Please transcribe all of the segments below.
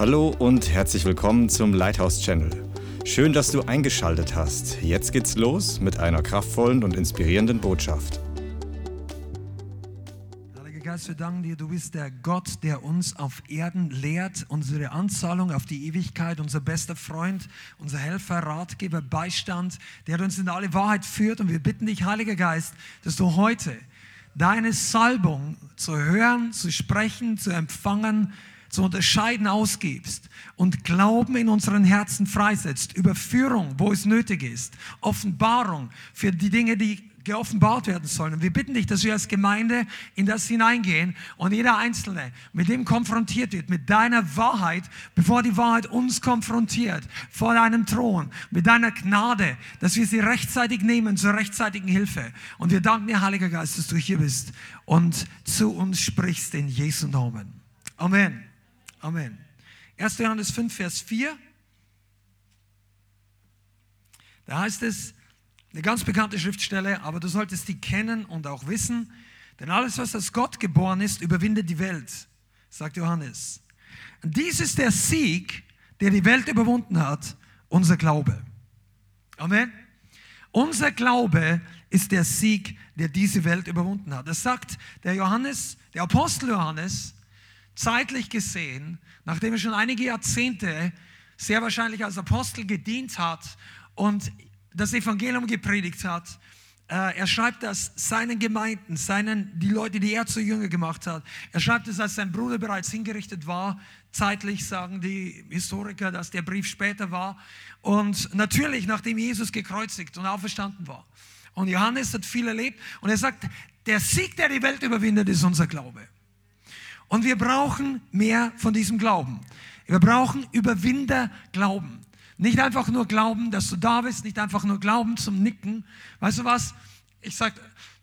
Hallo und herzlich willkommen zum Lighthouse Channel. Schön, dass du eingeschaltet hast. Jetzt geht's los mit einer kraftvollen und inspirierenden Botschaft. Heiliger Geist, wir danken dir, du bist der Gott, der uns auf Erden lehrt, unsere Anzahlung auf die Ewigkeit, unser bester Freund, unser Helfer, Ratgeber, Beistand, der uns in alle Wahrheit führt. Und wir bitten dich, Heiliger Geist, dass du heute deine Salbung zu hören, zu sprechen, zu empfangen, zu unterscheiden ausgibst und Glauben in unseren Herzen freisetzt, Überführung, wo es nötig ist, Offenbarung für die Dinge, die geoffenbart werden sollen. Und wir bitten dich, dass wir als Gemeinde in das hineingehen und jeder Einzelne mit dem konfrontiert wird, mit deiner Wahrheit, bevor die Wahrheit uns konfrontiert, vor deinem Thron, mit deiner Gnade, dass wir sie rechtzeitig nehmen zur rechtzeitigen Hilfe. Und wir danken dir, Heiliger Geist, dass du hier bist und zu uns sprichst in Jesu Namen. Amen. Amen. 1. Johannes 5, Vers 4. Da heißt es, eine ganz bekannte Schriftstelle, aber du solltest die kennen und auch wissen, denn alles, was aus Gott geboren ist, überwindet die Welt, sagt Johannes. Und dies ist der Sieg, der die Welt überwunden hat, unser Glaube. Amen. Unser Glaube ist der Sieg, der diese Welt überwunden hat. Das sagt der Johannes, der Apostel Johannes, zeitlich gesehen, nachdem er schon einige Jahrzehnte sehr wahrscheinlich als Apostel gedient hat und das Evangelium gepredigt hat, äh, er schreibt das seinen Gemeinden, seinen, die Leute, die er zu Jünger gemacht hat. Er schreibt es, als sein Bruder bereits hingerichtet war. Zeitlich sagen die Historiker, dass der Brief später war. Und natürlich, nachdem Jesus gekreuzigt und auferstanden war. Und Johannes hat viel erlebt. Und er sagt, der Sieg, der die Welt überwindet, ist unser Glaube. Und wir brauchen mehr von diesem Glauben. Wir brauchen Überwinder-Glauben. Nicht einfach nur glauben, dass du da bist, nicht einfach nur glauben zum Nicken. Weißt du was? Ich sag,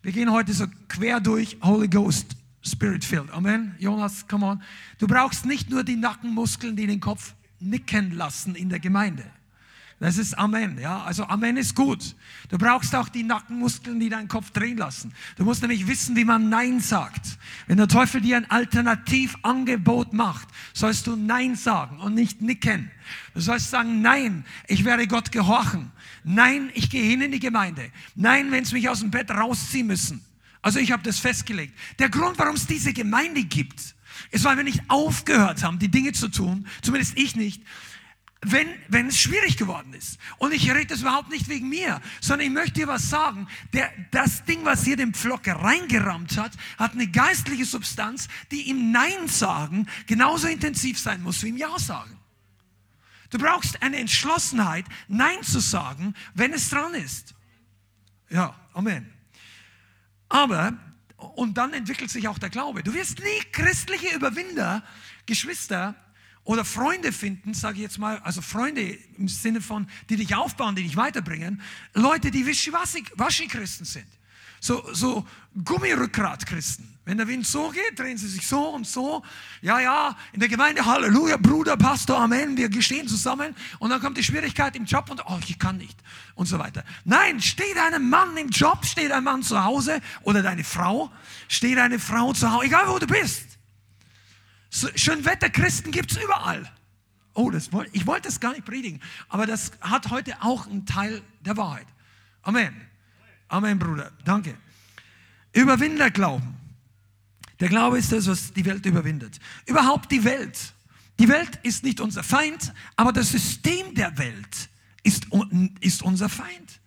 wir gehen heute so quer durch Holy Ghost Spirit Filled. Amen. Jonas, come on. Du brauchst nicht nur die Nackenmuskeln, die den Kopf nicken lassen in der Gemeinde. Das ist Amen, ja. Also Amen ist gut. Du brauchst auch die Nackenmuskeln, die deinen Kopf drehen lassen. Du musst nämlich wissen, wie man Nein sagt. Wenn der Teufel dir ein Alternativangebot macht, sollst du Nein sagen und nicht nicken. Du sollst sagen, nein, ich werde Gott gehorchen. Nein, ich gehe hin in die Gemeinde. Nein, wenn es mich aus dem Bett rausziehen müssen. Also ich habe das festgelegt. Der Grund, warum es diese Gemeinde gibt, ist, weil wir nicht aufgehört haben, die Dinge zu tun, zumindest ich nicht, wenn, wenn es schwierig geworden ist. Und ich rede das überhaupt nicht wegen mir, sondern ich möchte dir was sagen. Der, das Ding, was hier den Pflocke reingerammt hat, hat eine geistliche Substanz, die im Nein sagen genauso intensiv sein muss wie im Ja sagen. Du brauchst eine Entschlossenheit, Nein zu sagen, wenn es dran ist. Ja, Amen. Aber, und dann entwickelt sich auch der Glaube. Du wirst nie christliche Überwinder, Geschwister, oder Freunde finden, sage ich jetzt mal, also Freunde im Sinne von, die dich aufbauen, die dich weiterbringen, Leute, die Wischi-Waschi-Christen sind. So, so Gummirückgrat-Christen. Wenn der Wind so geht, drehen sie sich so und so. Ja, ja, in der Gemeinde, Halleluja, Bruder, Pastor, Amen, wir stehen zusammen. Und dann kommt die Schwierigkeit im Job und, oh, ich kann nicht. Und so weiter. Nein, steht ein Mann im Job, steht ein Mann zu Hause oder deine Frau, steht eine Frau zu Hause, egal wo du bist. So, Schönwetterchristen gibt es überall. Oh, das, ich wollte das gar nicht predigen, aber das hat heute auch einen Teil der Wahrheit. Amen. Amen, Bruder. Danke. Überwinderglauben. Der Glaube ist das, was die Welt überwindet. Überhaupt die Welt. Die Welt ist nicht unser Feind, aber das System der Welt ist, ist unser Feind.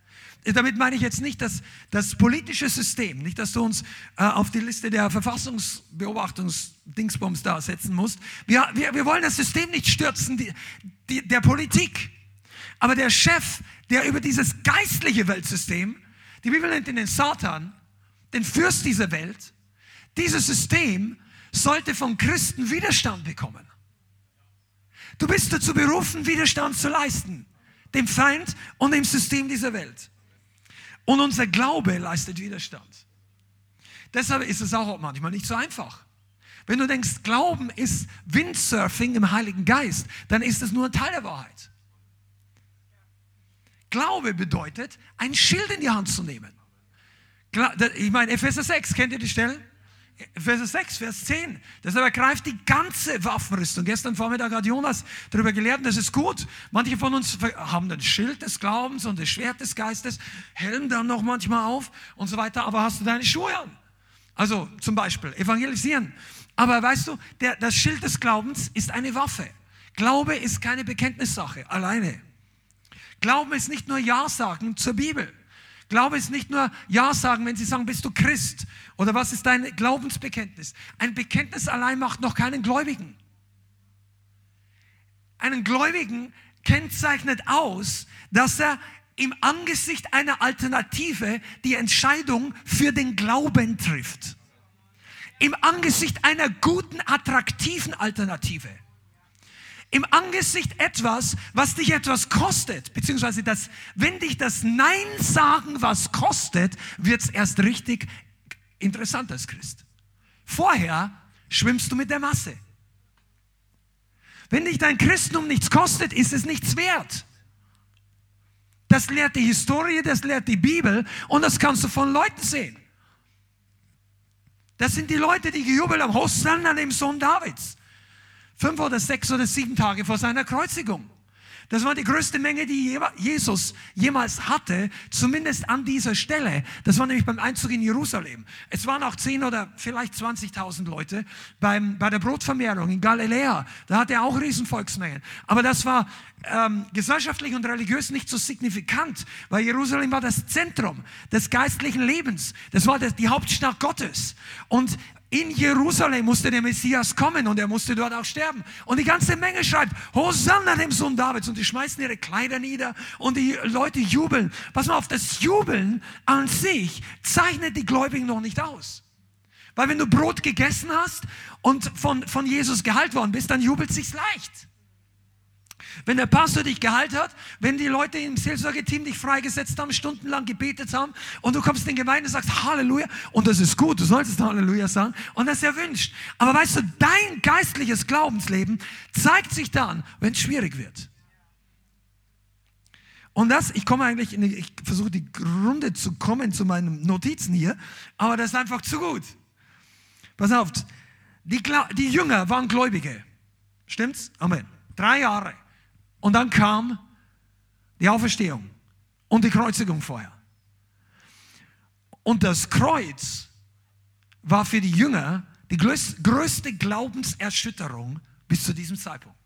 Damit meine ich jetzt nicht das, das politische System, nicht, dass du uns äh, auf die Liste der Verfassungsbeobachtungsdingsbums da setzen musst. Wir, wir, wir wollen das System nicht stürzen, die, die, der Politik. Aber der Chef, der über dieses geistliche Weltsystem, die Bibel nennt ihn den Satan, den Fürst dieser Welt, dieses System sollte von Christen Widerstand bekommen. Du bist dazu berufen, Widerstand zu leisten, dem Feind und dem System dieser Welt. Und unser Glaube leistet Widerstand. Deshalb ist es auch manchmal nicht so einfach. Wenn du denkst, Glauben ist Windsurfing im Heiligen Geist, dann ist es nur ein Teil der Wahrheit. Glaube bedeutet, ein Schild in die Hand zu nehmen. Ich meine, Epheser 6, kennt ihr die Stelle? Vers 6, Vers 10. Deshalb ergreift die ganze Waffenrüstung. Gestern Vormittag hat Jonas darüber gelehrt, das ist gut. Manche von uns haben das Schild des Glaubens und das Schwert des Geistes, Helm dann noch manchmal auf und so weiter, aber hast du deine Schuhe an? Also zum Beispiel evangelisieren. Aber weißt du, der, das Schild des Glaubens ist eine Waffe. Glaube ist keine Bekenntnissache alleine. Glauben ist nicht nur Ja sagen zur Bibel. Glaube ist nicht nur Ja sagen, wenn Sie sagen, bist du Christ oder was ist dein Glaubensbekenntnis. Ein Bekenntnis allein macht noch keinen Gläubigen. Einen Gläubigen kennzeichnet aus, dass er im Angesicht einer Alternative die Entscheidung für den Glauben trifft. Im Angesicht einer guten, attraktiven Alternative im Angesicht etwas, was dich etwas kostet, beziehungsweise das, wenn dich das Nein sagen was kostet, wird es erst richtig interessant als Christ. Vorher schwimmst du mit der Masse. Wenn dich dein Christentum nichts kostet, ist es nichts wert. Das lehrt die Historie, das lehrt die Bibel und das kannst du von Leuten sehen. Das sind die Leute, die gejubelt haben, Hosanna dem Sohn Davids. Fünf oder sechs oder sieben Tage vor seiner Kreuzigung. Das war die größte Menge, die Jesus jemals hatte, zumindest an dieser Stelle. Das war nämlich beim Einzug in Jerusalem. Es waren auch zehn oder vielleicht 20.000 Leute beim, bei der Brotvermehrung in Galiläa. Da hatte er auch Riesenvolksmengen. Aber das war ähm, gesellschaftlich und religiös nicht so signifikant, weil Jerusalem war das Zentrum des geistlichen Lebens. Das war das, die Hauptstadt Gottes. Und in Jerusalem musste der Messias kommen und er musste dort auch sterben. Und die ganze Menge schreibt, Hosanna dem Sohn Davids. Und die schmeißen ihre Kleider nieder und die Leute jubeln. Pass mal auf, das Jubeln an sich zeichnet die Gläubigen noch nicht aus. Weil wenn du Brot gegessen hast und von, von Jesus geheilt worden bist, dann jubelt sich's leicht. Wenn der Pastor dich geheilt hat, wenn die Leute im Seelsorgeteam dich freigesetzt haben, stundenlang gebetet haben und du kommst in die Gemeinde und sagst Halleluja und das ist gut, du solltest Halleluja sagen und das ist erwünscht. Aber weißt du, dein geistliches Glaubensleben zeigt sich dann, wenn es schwierig wird. Und das, ich komme eigentlich, die, ich versuche die Runde zu kommen zu meinen Notizen hier, aber das ist einfach zu gut. Pass auf, die, die Jünger waren Gläubige. Stimmt's? Amen. Drei Jahre. Und dann kam die Auferstehung und die Kreuzigung vorher. Und das Kreuz war für die Jünger die größte Glaubenserschütterung bis zu diesem Zeitpunkt.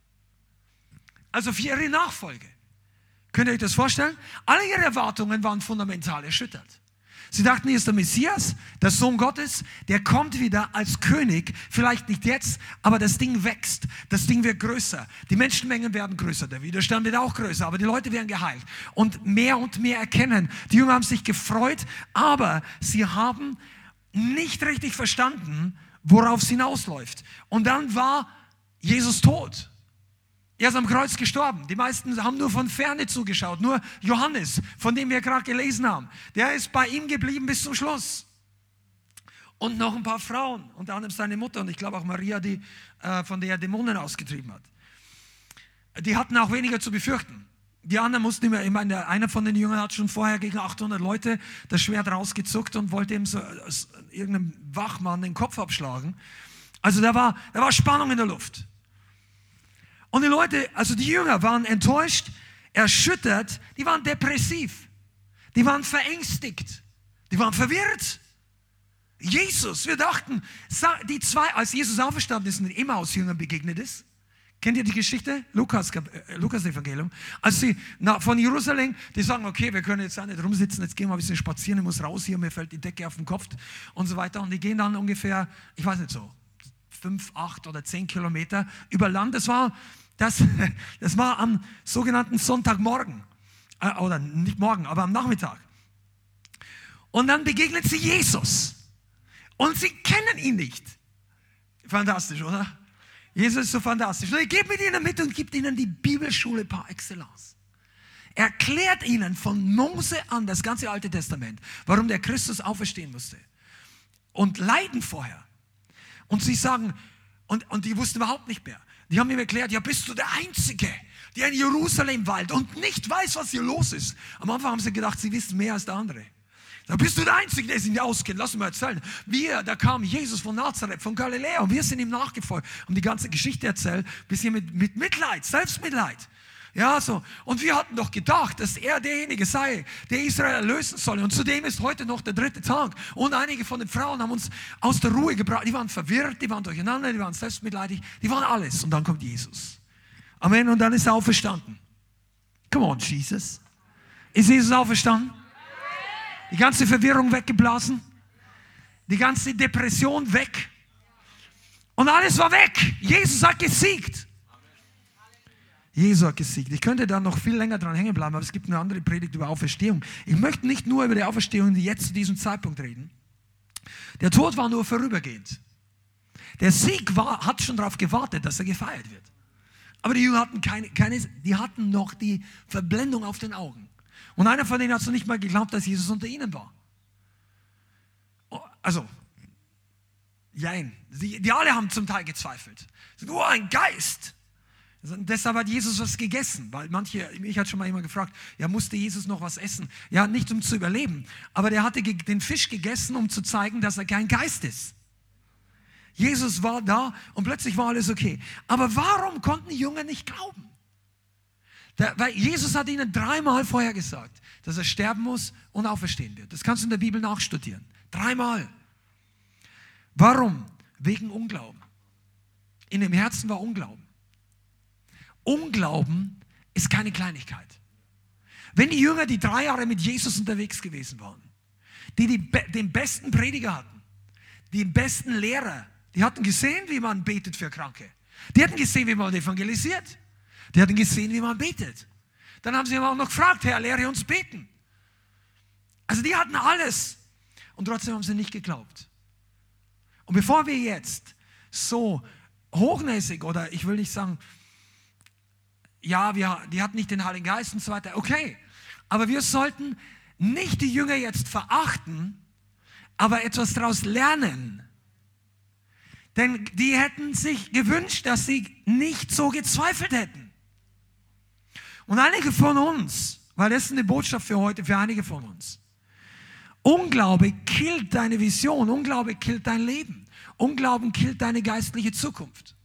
Also für ihre Nachfolge. Könnt ihr euch das vorstellen? Alle ihre Erwartungen waren fundamental erschüttert. Sie dachten, hier ist der Messias, der Sohn Gottes, der kommt wieder als König. Vielleicht nicht jetzt, aber das Ding wächst. Das Ding wird größer. Die Menschenmengen werden größer. Der Widerstand wird auch größer, aber die Leute werden geheilt. Und mehr und mehr erkennen. Die Jünger haben sich gefreut, aber sie haben nicht richtig verstanden, worauf es hinausläuft. Und dann war Jesus tot. Er ist am Kreuz gestorben. Die meisten haben nur von ferne zugeschaut. Nur Johannes, von dem wir gerade gelesen haben, der ist bei ihm geblieben bis zum Schluss. Und noch ein paar Frauen, unter anderem seine Mutter und ich glaube auch Maria, die, äh, von der er Dämonen ausgetrieben hat. Die hatten auch weniger zu befürchten. Die anderen mussten immer, ich meine, einer von den Jüngern hat schon vorher gegen 800 Leute das Schwert rausgezuckt und wollte ihm so irgendeinem Wachmann den Kopf abschlagen. Also da war, da war Spannung in der Luft. Und die Leute, also die Jünger waren enttäuscht, erschüttert, die waren depressiv, die waren verängstigt, die waren verwirrt. Jesus, wir dachten, die zwei, als Jesus auferstanden ist und den Emmaus-Jüngern begegnet ist, kennt ihr die Geschichte? Lukas, äh, Lukas Evangelium. Als sie na, von Jerusalem, die sagen, okay, wir können jetzt auch nicht rumsitzen, jetzt gehen wir ein bisschen spazieren, ich muss raus hier, mir fällt die Decke auf den Kopf und so weiter. Und die gehen dann ungefähr, ich weiß nicht so, fünf, acht oder zehn Kilometer über Land. Das war das, das war am sogenannten Sonntagmorgen. Äh, oder nicht morgen, aber am Nachmittag. Und dann begegnet sie Jesus. Und sie kennen ihn nicht. Fantastisch, oder? Jesus ist so fantastisch. Und er geht mit ihnen mit und gibt ihnen die Bibelschule par excellence. Er erklärt ihnen von Mose an das ganze Alte Testament, warum der Christus auferstehen musste. Und leiden vorher. Und sie sagen, und, und die wussten überhaupt nicht mehr. Die haben ihm erklärt, ja, bist du der Einzige, der in Jerusalem weilt und nicht weiß, was hier los ist. Am Anfang haben sie gedacht, sie wissen mehr als der andere. Da bist du der Einzige, der sich nicht auskennt. Lass mal erzählen. Wir, da kam Jesus von Nazareth, von Galiläa und wir sind ihm nachgefolgt und die ganze Geschichte erzählt, bis hier mit, mit Mitleid, Selbstmitleid. Ja, so. Und wir hatten doch gedacht, dass er derjenige sei, der Israel erlösen soll. Und zudem ist heute noch der dritte Tag. Und einige von den Frauen haben uns aus der Ruhe gebracht. Die waren verwirrt, die waren durcheinander, die waren selbstmitleidig, die waren alles. Und dann kommt Jesus. Amen. Und dann ist er auferstanden. Come on, Jesus. Ist Jesus auferstanden? Die ganze Verwirrung weggeblasen. Die ganze Depression weg. Und alles war weg. Jesus hat gesiegt. Jesus hat gesiegt. Ich könnte da noch viel länger dran hängen bleiben, aber es gibt eine andere Predigt über Auferstehung. Ich möchte nicht nur über die Auferstehung die jetzt zu diesem Zeitpunkt reden. Der Tod war nur vorübergehend. Der Sieg war, hat schon darauf gewartet, dass er gefeiert wird. Aber die Jünger hatten keine, keine, die hatten noch die Verblendung auf den Augen. Und einer von denen hat so nicht mal geglaubt, dass Jesus unter ihnen war. Oh, also, jein. Die, die alle haben zum Teil gezweifelt. Nur ein Geist. Deshalb hat Jesus was gegessen, weil manche, mich hat schon mal jemand gefragt, ja, musste Jesus noch was essen? Ja, nicht um zu überleben, aber der hatte den Fisch gegessen, um zu zeigen, dass er kein Geist ist. Jesus war da und plötzlich war alles okay. Aber warum konnten die Jünger nicht glauben? Der, weil Jesus hat ihnen dreimal vorher gesagt, dass er sterben muss und auferstehen wird. Das kannst du in der Bibel nachstudieren. Dreimal. Warum? Wegen Unglauben. In dem Herzen war Unglauben. Unglauben ist keine Kleinigkeit. Wenn die Jünger, die drei Jahre mit Jesus unterwegs gewesen waren, die, die den besten Prediger hatten, den besten Lehrer, die hatten gesehen, wie man betet für Kranke. Die hatten gesehen, wie man evangelisiert. Die hatten gesehen, wie man betet. Dann haben sie aber auch noch gefragt, Herr, lehre uns beten. Also die hatten alles. Und trotzdem haben sie nicht geglaubt. Und bevor wir jetzt so hochnäsig oder ich will nicht sagen, ja, wir, die hatten nicht den Heiligen Geist und so weiter. Okay, aber wir sollten nicht die Jünger jetzt verachten, aber etwas daraus lernen. Denn die hätten sich gewünscht, dass sie nicht so gezweifelt hätten. Und einige von uns, weil das ist eine Botschaft für heute, für einige von uns. Unglaube killt deine Vision, Unglaube killt dein Leben, Unglauben killt deine geistliche Zukunft.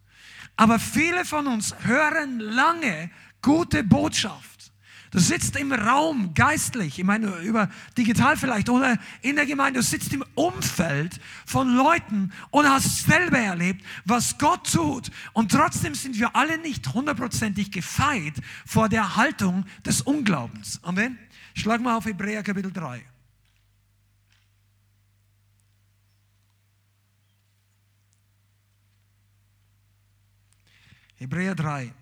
Aber viele von uns hören lange gute Botschaft. Du sitzt im Raum geistlich, ich meine über digital vielleicht oder in der Gemeinde, du sitzt im Umfeld von Leuten und hast selber erlebt, was Gott tut. Und trotzdem sind wir alle nicht hundertprozentig gefeit vor der Haltung des Unglaubens. Amen. Schlag mal auf Hebräer Kapitel 3. Hebräer 3.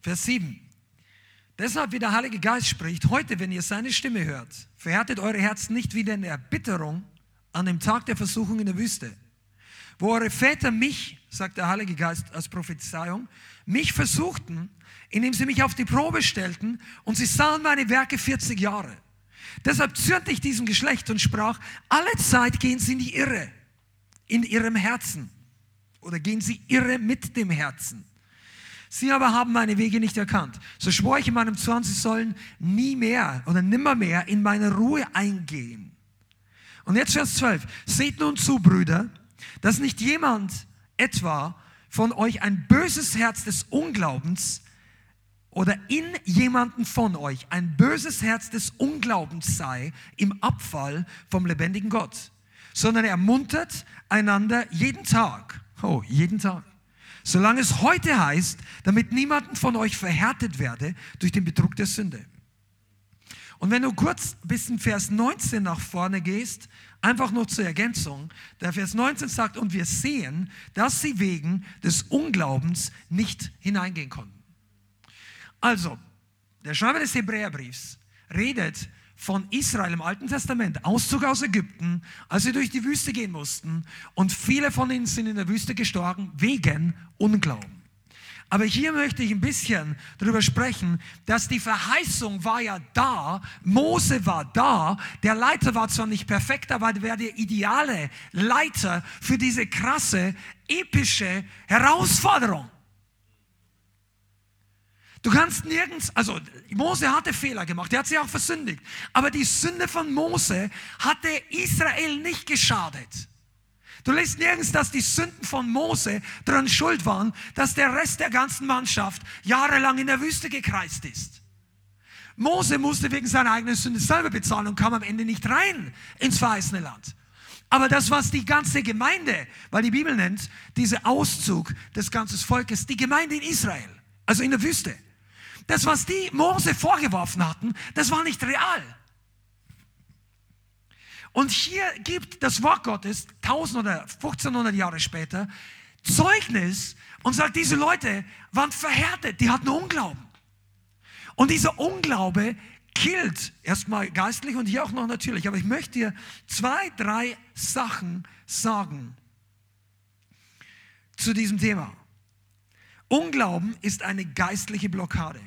Vers 7. Deshalb, wie der Heilige Geist spricht, heute, wenn ihr seine Stimme hört, verhärtet eure Herzen nicht wieder in Erbitterung an dem Tag der Versuchung in der Wüste, wo eure Väter mich, sagt der Heilige Geist als Prophezeiung, mich versuchten, indem sie mich auf die Probe stellten und sie sahen meine Werke 40 Jahre. Deshalb zürnte ich diesem Geschlecht und sprach, alle Zeit gehen sie in die Irre, in ihrem Herzen. Oder gehen sie irre mit dem Herzen. Sie aber haben meine Wege nicht erkannt. So schwor ich in meinem Zorn, sie sollen nie mehr oder nimmer mehr in meine Ruhe eingehen. Und jetzt Vers 12. Seht nun zu, Brüder, dass nicht jemand etwa von euch ein böses Herz des Unglaubens oder in jemanden von euch ein böses Herz des Unglaubens sei im Abfall vom lebendigen Gott, sondern ermuntert einander jeden Tag, oh, jeden Tag, solange es heute heißt, damit niemanden von euch verhärtet werde durch den Betrug der Sünde. Und wenn du kurz bis in Vers 19 nach vorne gehst, einfach nur zur Ergänzung, der Vers 19 sagt, und wir sehen, dass sie wegen des Unglaubens nicht hineingehen konnten. Also, der Schreiber des Hebräerbriefs redet von Israel im Alten Testament, Auszug aus Ägypten, als sie durch die Wüste gehen mussten und viele von ihnen sind in der Wüste gestorben wegen Unglauben. Aber hier möchte ich ein bisschen darüber sprechen, dass die Verheißung war ja da, Mose war da, der Leiter war zwar nicht perfekt, aber er wäre der ideale Leiter für diese krasse, epische Herausforderung. Du kannst nirgends, also Mose hatte Fehler gemacht, er hat sie auch versündigt. Aber die Sünde von Mose hatte Israel nicht geschadet. Du liest nirgends, dass die Sünden von Mose daran schuld waren, dass der Rest der ganzen Mannschaft jahrelang in der Wüste gekreist ist. Mose musste wegen seiner eigenen Sünde selber bezahlen und kam am Ende nicht rein ins verheißene Land. Aber das, was die ganze Gemeinde, weil die Bibel nennt, dieser Auszug des ganzen Volkes, die Gemeinde in Israel, also in der Wüste, das, was die Mose vorgeworfen hatten, das war nicht real. Und hier gibt das Wort Gottes 1000 oder 1500 Jahre später Zeugnis und sagt, diese Leute waren verhärtet, die hatten Unglauben. Und dieser Unglaube killt erstmal geistlich und hier auch noch natürlich. Aber ich möchte dir zwei, drei Sachen sagen zu diesem Thema. Unglauben ist eine geistliche Blockade.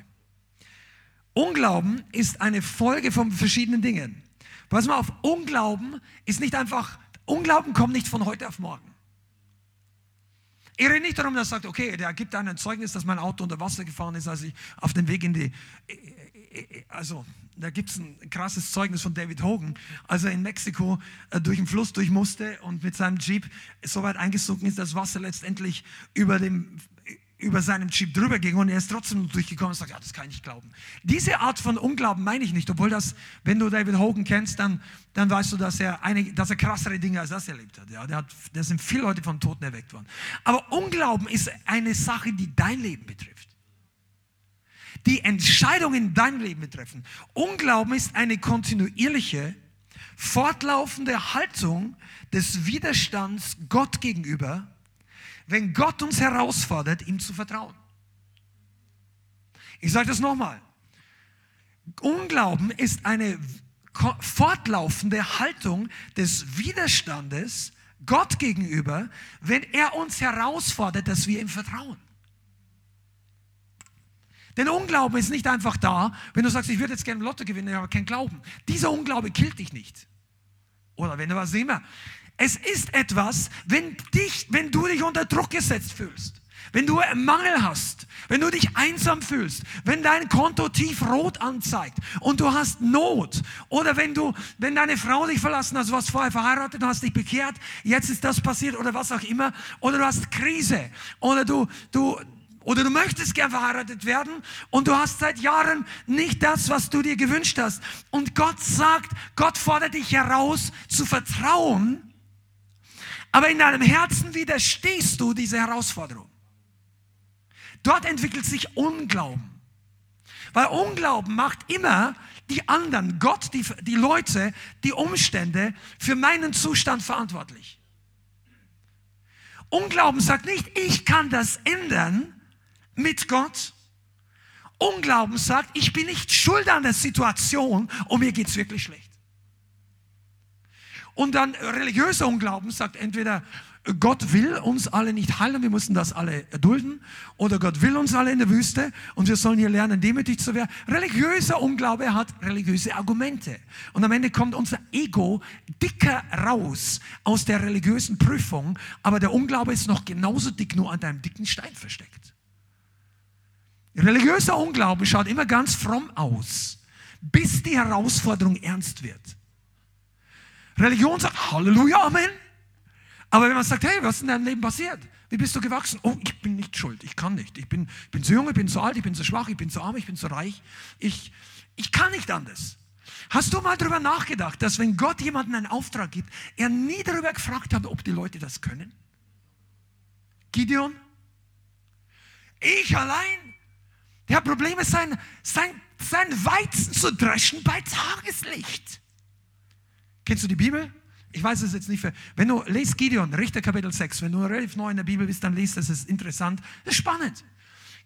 Unglauben ist eine Folge von verschiedenen Dingen. Pass mal auf, Unglauben ist nicht einfach, Unglauben kommt nicht von heute auf morgen. Ich rede nicht darum, dass sagt, okay, der gibt ein Zeugnis, dass mein Auto unter Wasser gefahren ist, als ich auf dem Weg in die, also da gibt es ein krasses Zeugnis von David Hogan, als er in Mexiko äh, durch den Fluss durch musste und mit seinem Jeep so weit eingesunken ist, dass Wasser letztendlich über dem über seinem Jeep drüber ging und er ist trotzdem durchgekommen und sagt, ja, das kann ich nicht glauben. Diese Art von Unglauben meine ich nicht, obwohl das, wenn du David Hogan kennst, dann, dann weißt du, dass er, eine, dass er krassere Dinge als das erlebt hat. Ja, der hat. Da sind viele Leute von Toten erweckt worden. Aber Unglauben ist eine Sache, die dein Leben betrifft. Die Entscheidungen in deinem Leben betreffen. Unglauben ist eine kontinuierliche, fortlaufende Haltung des Widerstands Gott gegenüber, wenn Gott uns herausfordert, ihm zu vertrauen. Ich sage das nochmal. Unglauben ist eine fortlaufende Haltung des Widerstandes Gott gegenüber, wenn er uns herausfordert, dass wir ihm vertrauen. Denn Unglauben ist nicht einfach da, wenn du sagst, ich würde jetzt gerne Lotto gewinnen, aber kein Glauben. Dieser Unglaube killt dich nicht. Oder wenn du was immer. Es ist etwas, wenn, dich, wenn du dich unter Druck gesetzt fühlst, wenn du Mangel hast, wenn du dich einsam fühlst, wenn dein Konto tiefrot anzeigt und du hast Not oder wenn du, wenn deine Frau dich verlassen hat, du warst vorher verheiratet, du hast dich bekehrt, jetzt ist das passiert oder was auch immer oder du hast Krise oder du, du, oder du möchtest gern verheiratet werden und du hast seit Jahren nicht das, was du dir gewünscht hast. Und Gott sagt, Gott fordert dich heraus zu vertrauen aber in deinem Herzen widerstehst du dieser Herausforderung. Dort entwickelt sich Unglauben. Weil Unglauben macht immer die anderen, Gott, die, die Leute, die Umstände für meinen Zustand verantwortlich. Unglauben sagt nicht, ich kann das ändern mit Gott. Unglauben sagt, ich bin nicht schuld an der Situation und mir geht es wirklich schlecht. Und dann religiöser Unglauben sagt entweder, Gott will uns alle nicht heilen, wir müssen das alle erdulden, oder Gott will uns alle in der Wüste und wir sollen hier lernen, demütig zu werden. Religiöser Unglaube hat religiöse Argumente. Und am Ende kommt unser Ego dicker raus aus der religiösen Prüfung, aber der Unglaube ist noch genauso dick, nur an deinem dicken Stein versteckt. Religiöser Unglaube schaut immer ganz fromm aus, bis die Herausforderung ernst wird. Religion sagt Halleluja, Amen. Aber wenn man sagt, hey, was ist in deinem Leben passiert? Wie bist du gewachsen? Oh, ich bin nicht schuld, ich kann nicht. Ich bin, ich bin zu jung, ich bin zu alt, ich bin zu schwach, ich bin zu arm, ich bin zu reich. Ich, ich kann nicht anders. Hast du mal darüber nachgedacht, dass wenn Gott jemandem einen Auftrag gibt, er nie darüber gefragt hat, ob die Leute das können? Gideon? Ich allein? Der hat Probleme, sein, sein, sein Weizen zu dreschen bei Tageslicht. Kennst du die Bibel? Ich weiß es jetzt nicht. Für, wenn du lest Gideon, Richter Kapitel 6, wenn du relativ neu in der Bibel bist, dann liest das, ist interessant. Das ist spannend.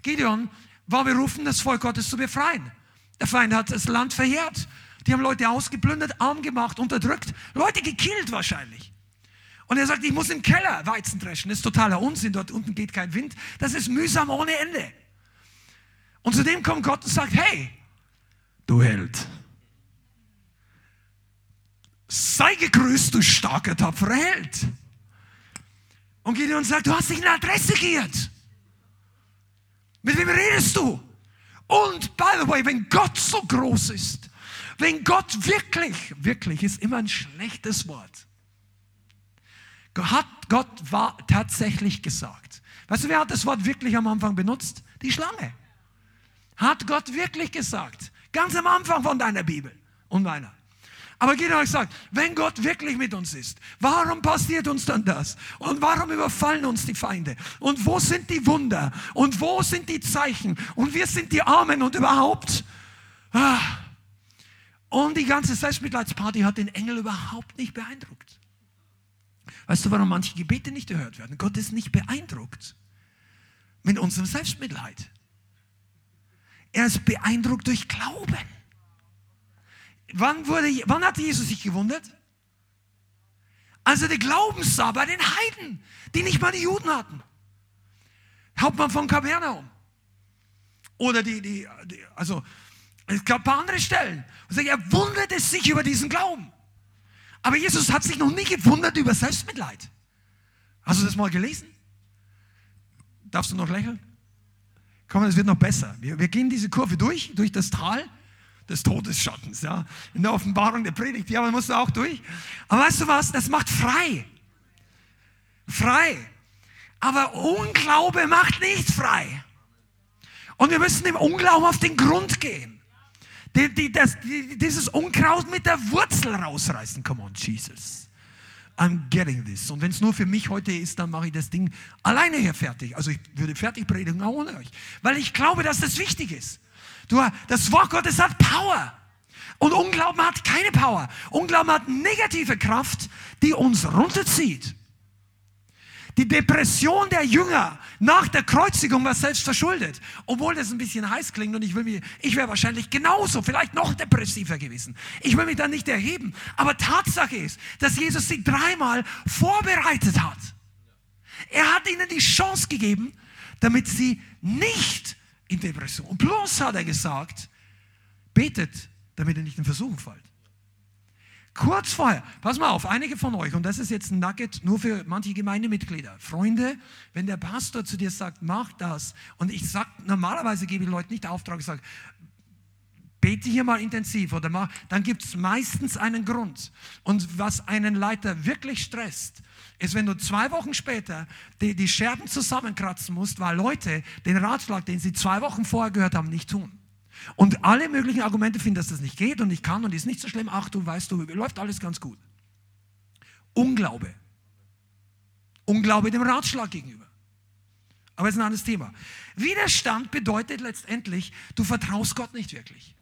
Gideon war berufen, das Volk Gottes zu befreien. Der Feind hat das Land verheert. Die haben Leute ausgeplündert, arm gemacht, unterdrückt, Leute gekillt wahrscheinlich. Und er sagt, ich muss im Keller Weizen dreschen. Das ist totaler Unsinn, dort unten geht kein Wind. Das ist mühsam ohne Ende. Und zudem kommt Gott und sagt, hey, du Held, sei gegrüßt, du starker, tapferer Held. Und Gideon sagt, du hast dich eine Adresse geirrt. Mit wem redest du? Und by the way, wenn Gott so groß ist, wenn Gott wirklich, wirklich ist immer ein schlechtes Wort. Hat Gott war tatsächlich gesagt. Weißt du, wer hat das Wort wirklich am Anfang benutzt? Die Schlange. Hat Gott wirklich gesagt. Ganz am Anfang von deiner Bibel und meiner. Aber hat gesagt, wenn Gott wirklich mit uns ist, warum passiert uns dann das? Und warum überfallen uns die Feinde? Und wo sind die Wunder? Und wo sind die Zeichen? Und wir sind die Armen und überhaupt. Ah. Und die ganze Selbstmitleidsparty hat den Engel überhaupt nicht beeindruckt. Weißt du, warum manche Gebete nicht erhört werden? Gott ist nicht beeindruckt mit unserem Selbstmitleid. Er ist beeindruckt durch Glauben. Wann, wurde, wann hat Jesus sich gewundert? Als er den Glauben sah bei den Heiden, die nicht mal die Juden hatten. Hauptmann von Kapernaum. Oder die, die, die also es gab ein paar andere Stellen. Und er wunderte sich über diesen Glauben. Aber Jesus hat sich noch nie gewundert über Selbstmitleid. Hast du das mal gelesen? Darfst du noch lächeln? Komm, es wird noch besser. Wir, wir gehen diese Kurve durch, durch das Tal des Todesschattens, ja. In der Offenbarung der Predigt, ja, man muss da auch durch. Aber weißt du was? Das macht frei. Frei. Aber Unglaube macht nicht frei. Und wir müssen dem Unglauben auf den Grund gehen. Die, die, das, die, dieses Unkraut mit der Wurzel rausreißen. Come on, Jesus. I'm getting this. Und wenn es nur für mich heute ist, dann mache ich das Ding alleine hier fertig. Also ich würde fertig predigen, auch ohne euch. Weil ich glaube, dass das wichtig ist. Du, das Wort Gottes hat Power. Und Unglauben hat keine Power. Unglauben hat negative Kraft, die uns runterzieht. Die Depression der Jünger nach der Kreuzigung war selbst verschuldet. Obwohl das ein bisschen heiß klingt und ich will mich, ich wäre wahrscheinlich genauso, vielleicht noch depressiver gewesen. Ich will mich dann nicht erheben. Aber Tatsache ist, dass Jesus sie dreimal vorbereitet hat. Er hat ihnen die Chance gegeben, damit sie nicht in Depression. Und bloß hat er gesagt, betet, damit ihr nicht in Versuchung fallt. Kurz vorher, pass mal auf, einige von euch, und das ist jetzt ein Nugget nur für manche Gemeindemitglieder. Freunde, wenn der Pastor zu dir sagt, mach das, und ich sag, normalerweise gebe ich Leuten nicht Auftrag, ich sage, bete hier mal intensiv oder mach, dann gibt es meistens einen Grund. Und was einen Leiter wirklich stresst, ist, wenn du zwei Wochen später die, die Scherben zusammenkratzen musst, weil Leute den Ratschlag, den sie zwei Wochen vorher gehört haben, nicht tun. Und alle möglichen Argumente finden, dass das nicht geht und nicht kann und ist nicht so schlimm. Ach, du weißt, du läuft alles ganz gut. Unglaube. Unglaube dem Ratschlag gegenüber. Aber es ist ein anderes Thema. Widerstand bedeutet letztendlich, du vertraust Gott nicht wirklich.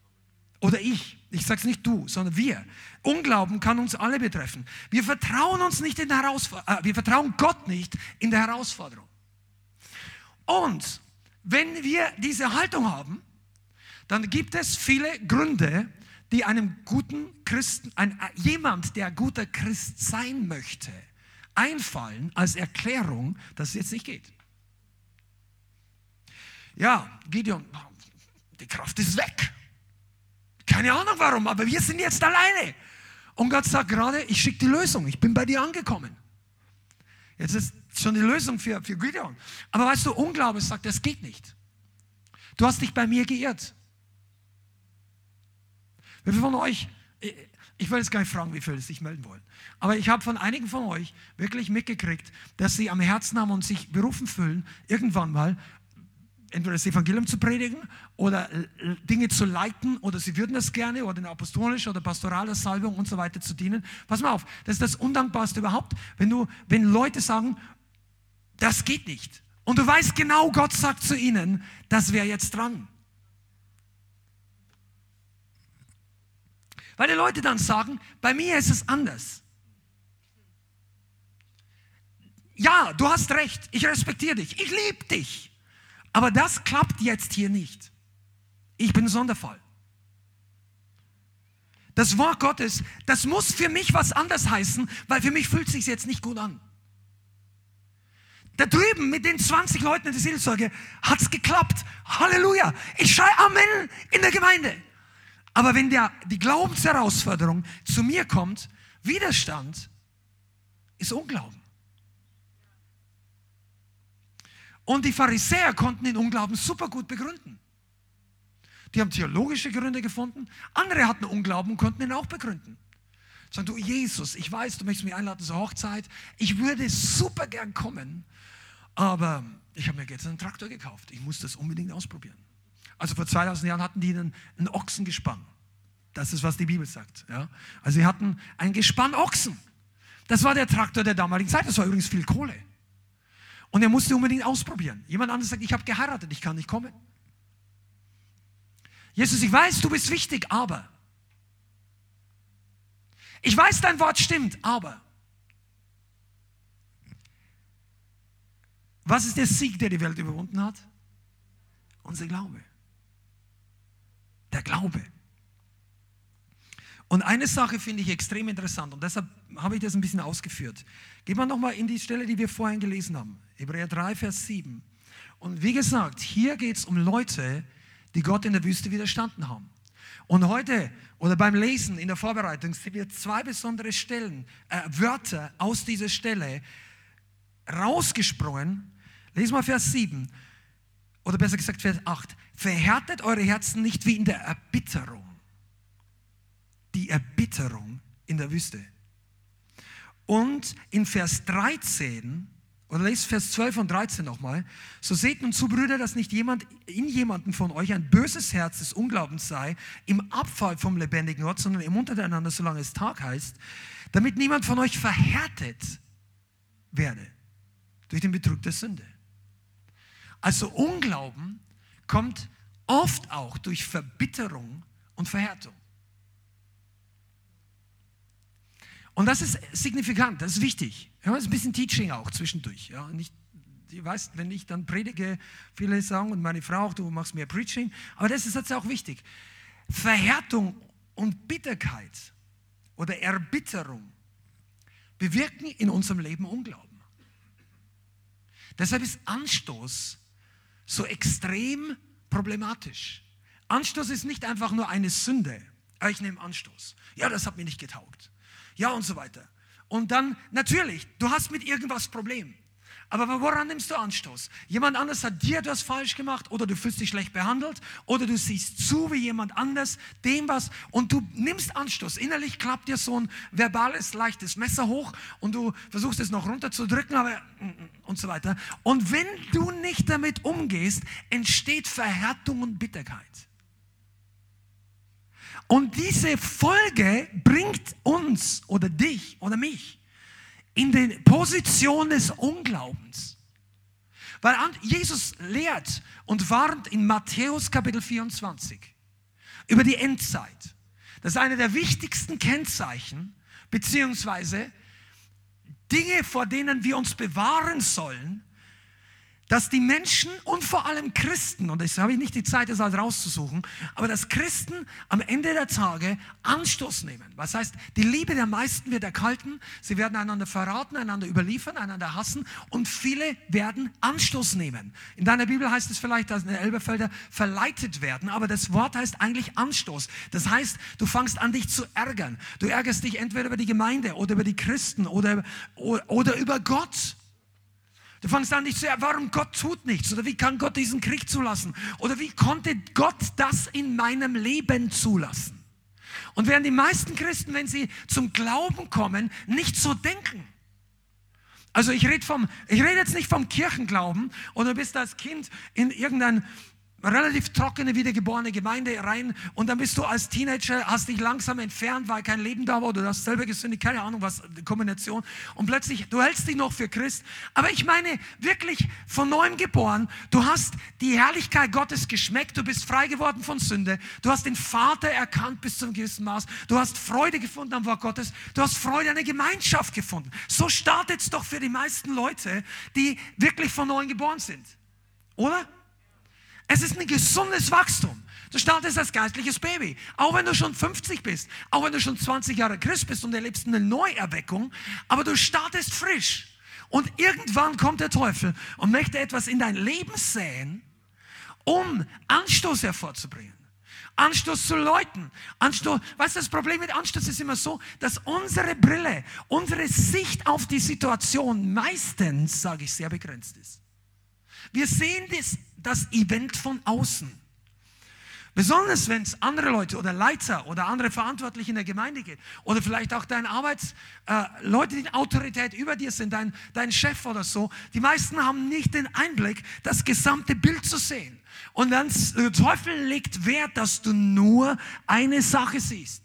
Oder ich. Ich sage es nicht du, sondern wir. Unglauben kann uns alle betreffen. Wir vertrauen uns nicht in der Herausforderung. Äh, wir vertrauen Gott nicht in der Herausforderung. Und wenn wir diese Haltung haben, dann gibt es viele Gründe, die einem guten Christen, ein, jemand, der guter Christ sein möchte, einfallen als Erklärung, dass es jetzt nicht geht. Ja, Gideon, die Kraft ist weg. Keine Ahnung warum, aber wir sind jetzt alleine. Und Gott sagt gerade, ich schicke die Lösung, ich bin bei dir angekommen. Jetzt ist schon die Lösung für, für Gideon. Aber weißt du, Unglaube sagt, das geht nicht. Du hast dich bei mir geirrt. Wie viele von euch, ich will jetzt gar nicht fragen, wie viele sich melden wollen, aber ich habe von einigen von euch wirklich mitgekriegt, dass sie am Herzen haben und sich berufen fühlen, irgendwann mal entweder das Evangelium zu predigen oder Dinge zu leiten oder sie würden das gerne oder in apostolischer oder pastoraler Salbung und so weiter zu dienen. Pass mal auf, das ist das Undankbarste überhaupt, wenn, du, wenn Leute sagen, das geht nicht. Und du weißt genau, Gott sagt zu ihnen, das wäre jetzt dran. Weil die Leute dann sagen, bei mir ist es anders. Ja, du hast recht, ich respektiere dich, ich liebe dich. Aber das klappt jetzt hier nicht. Ich bin Sonderfall. Das Wort Gottes, das muss für mich was anders heißen, weil für mich fühlt es sich jetzt nicht gut an. Da drüben mit den 20 Leuten in der Seelsorge hat es geklappt. Halleluja. Ich schreie Amen in der Gemeinde. Aber wenn der, die Glaubensherausforderung zu mir kommt, Widerstand ist Unglauben. Und die Pharisäer konnten den Unglauben super gut begründen. Die haben theologische Gründe gefunden. Andere hatten Unglauben und konnten ihn auch begründen. Sagen du, Jesus, ich weiß, du möchtest mich einladen zur Hochzeit. Ich würde super gern kommen, aber ich habe mir jetzt einen Traktor gekauft. Ich muss das unbedingt ausprobieren. Also vor 2000 Jahren hatten die einen, einen Ochsengespann. Das ist, was die Bibel sagt. Ja? Also sie hatten ein Gespann Ochsen. Das war der Traktor der damaligen Zeit. Das war übrigens viel Kohle. Und er musste unbedingt ausprobieren. Jemand anderes sagt, ich habe geheiratet, ich kann nicht kommen. Jesus, ich weiß, du bist wichtig, aber. Ich weiß, dein Wort stimmt, aber. Was ist der Sieg, der die Welt überwunden hat? Unser Glaube. Der Glaube. Und eine Sache finde ich extrem interessant und deshalb habe ich das ein bisschen ausgeführt. Gehen wir nochmal in die Stelle, die wir vorhin gelesen haben. Hebräer 3, Vers 7. Und wie gesagt, hier geht es um Leute, die Gott in der Wüste widerstanden haben. Und heute oder beim Lesen in der Vorbereitung sind wir zwei besondere Stellen, äh, Wörter aus dieser Stelle rausgesprungen. Lesen wir Vers 7 oder besser gesagt Vers 8. Verhärtet eure Herzen nicht wie in der Erbitterung. Die Erbitterung in der Wüste. Und in Vers 13 oder lest Vers 12 und 13 nochmal. So seht nun zu, Brüder, dass nicht jemand in jemanden von euch ein böses Herz des Unglaubens sei, im Abfall vom lebendigen Gott, sondern im Untereinander, solange es Tag heißt, damit niemand von euch verhärtet werde durch den Betrug der Sünde. Also Unglauben kommt oft auch durch Verbitterung und Verhärtung. Und das ist signifikant, das ist wichtig. Ja, das ist ein bisschen Teaching auch zwischendurch. Ja, nicht, ich weiß, wenn ich dann predige, viele sagen, und meine Frau auch, du machst mehr Preaching, aber das ist jetzt auch wichtig. Verhärtung und Bitterkeit oder Erbitterung bewirken in unserem Leben Unglauben. Deshalb ist Anstoß so extrem problematisch. Anstoß ist nicht einfach nur eine Sünde. Ich nehme Anstoß. Ja, das hat mir nicht getaugt. Ja, und so weiter. Und dann, natürlich, du hast mit irgendwas Problem. Aber woran nimmst du Anstoß? Jemand anders hat dir etwas falsch gemacht oder du fühlst dich schlecht behandelt oder du siehst zu, wie jemand anders dem was und du nimmst Anstoß. Innerlich klappt dir so ein verbales, leichtes Messer hoch und du versuchst es noch runterzudrücken, aber mm, mm, und so weiter. Und wenn du nicht damit umgehst, entsteht Verhärtung und Bitterkeit. Und diese Folge bringt uns oder dich oder mich in die Position des Unglaubens. Weil Jesus lehrt und warnt in Matthäus Kapitel 24 über die Endzeit. Das ist eine der wichtigsten Kennzeichen, beziehungsweise Dinge, vor denen wir uns bewahren sollen, dass die Menschen und vor allem Christen, und jetzt habe ich nicht die Zeit, das alles rauszusuchen, aber dass Christen am Ende der Tage Anstoß nehmen. Was heißt, die Liebe der meisten wird erkalten, sie werden einander verraten, einander überliefern, einander hassen und viele werden Anstoß nehmen. In deiner Bibel heißt es vielleicht, dass in den Elberfelder verleitet werden, aber das Wort heißt eigentlich Anstoß. Das heißt, du fangst an, dich zu ärgern. Du ärgerst dich entweder über die Gemeinde oder über die Christen oder, oder über Gott. Du fängst an, dich zu warum Gott tut nichts oder wie kann Gott diesen Krieg zulassen oder wie konnte Gott das in meinem Leben zulassen? Und während die meisten Christen, wenn sie zum Glauben kommen, nicht so denken. Also ich rede vom, ich rede jetzt nicht vom Kirchenglauben oder bist als Kind in irgendein relativ trockene, wiedergeborene Gemeinde rein und dann bist du als Teenager, hast dich langsam entfernt, weil kein Leben da war, oder du hast selber gesündigt, keine Ahnung was, Kombination und plötzlich, du hältst dich noch für Christ, aber ich meine wirklich von neuem geboren, du hast die Herrlichkeit Gottes geschmeckt, du bist frei geworden von Sünde, du hast den Vater erkannt bis zu einem gewissen Maß, du hast Freude gefunden am Wort Gottes, du hast Freude an der Gemeinschaft gefunden. So startet es doch für die meisten Leute, die wirklich von neuem geboren sind. Oder? Es ist ein gesundes Wachstum. Du startest als geistliches Baby. Auch wenn du schon 50 bist, auch wenn du schon 20 Jahre Christ bist und erlebst eine Neuerweckung, aber du startest frisch. Und irgendwann kommt der Teufel und möchte etwas in dein Leben säen, um Anstoß hervorzubringen. Anstoß zu Leuten. Anstoß, weißt du, das Problem mit Anstoß ist immer so, dass unsere Brille, unsere Sicht auf die Situation meistens, sage ich, sehr begrenzt ist. Wir sehen das, das Event von außen. Besonders wenn es andere Leute oder Leiter oder andere Verantwortliche in der Gemeinde geht oder vielleicht auch deine Arbeitsleute, äh, die Autorität über dir sind, dein, dein Chef oder so. Die meisten haben nicht den Einblick, das gesamte Bild zu sehen. Und dann der Teufel legt Wert, dass du nur eine Sache siehst.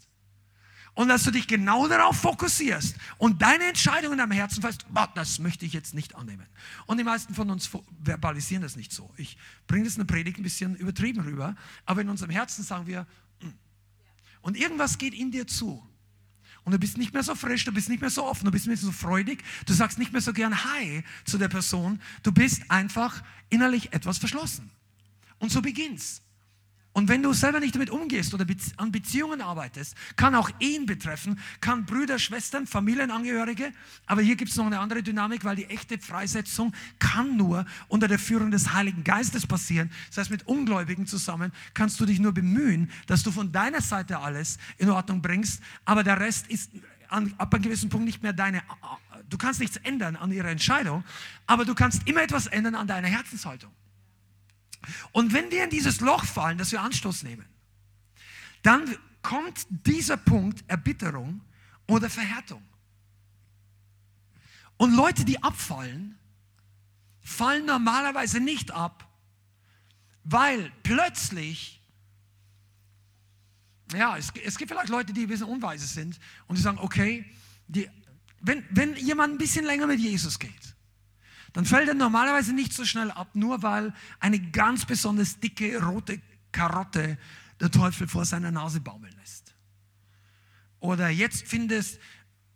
Und dass du dich genau darauf fokussierst und deine Entscheidung in deinem Herzen fest, das möchte ich jetzt nicht annehmen. Und die meisten von uns verbalisieren das nicht so. Ich bringe das in der Predigt ein bisschen übertrieben rüber, aber in unserem Herzen sagen wir, mm. und irgendwas geht in dir zu. Und du bist nicht mehr so frisch, du bist nicht mehr so offen, du bist nicht mehr so freudig, du sagst nicht mehr so gern Hi zu der Person, du bist einfach innerlich etwas verschlossen. Und so beginnt's. Und wenn du selber nicht damit umgehst oder an Beziehungen arbeitest, kann auch Ehen betreffen, kann Brüder, Schwestern, Familienangehörige, aber hier gibt es noch eine andere Dynamik, weil die echte Freisetzung kann nur unter der Führung des Heiligen Geistes passieren. Das heißt, mit Ungläubigen zusammen kannst du dich nur bemühen, dass du von deiner Seite alles in Ordnung bringst, aber der Rest ist an, ab einem gewissen Punkt nicht mehr deine, du kannst nichts ändern an ihrer Entscheidung, aber du kannst immer etwas ändern an deiner Herzenshaltung. Und wenn wir in dieses Loch fallen, dass wir Anstoß nehmen, dann kommt dieser Punkt Erbitterung oder Verhärtung. Und Leute, die abfallen, fallen normalerweise nicht ab, weil plötzlich, ja, es, es gibt vielleicht Leute, die ein bisschen unweise sind und die sagen, okay, die, wenn, wenn jemand ein bisschen länger mit Jesus geht, dann fällt er normalerweise nicht so schnell ab, nur weil eine ganz besonders dicke rote Karotte der Teufel vor seiner Nase baumeln lässt. Oder jetzt findest,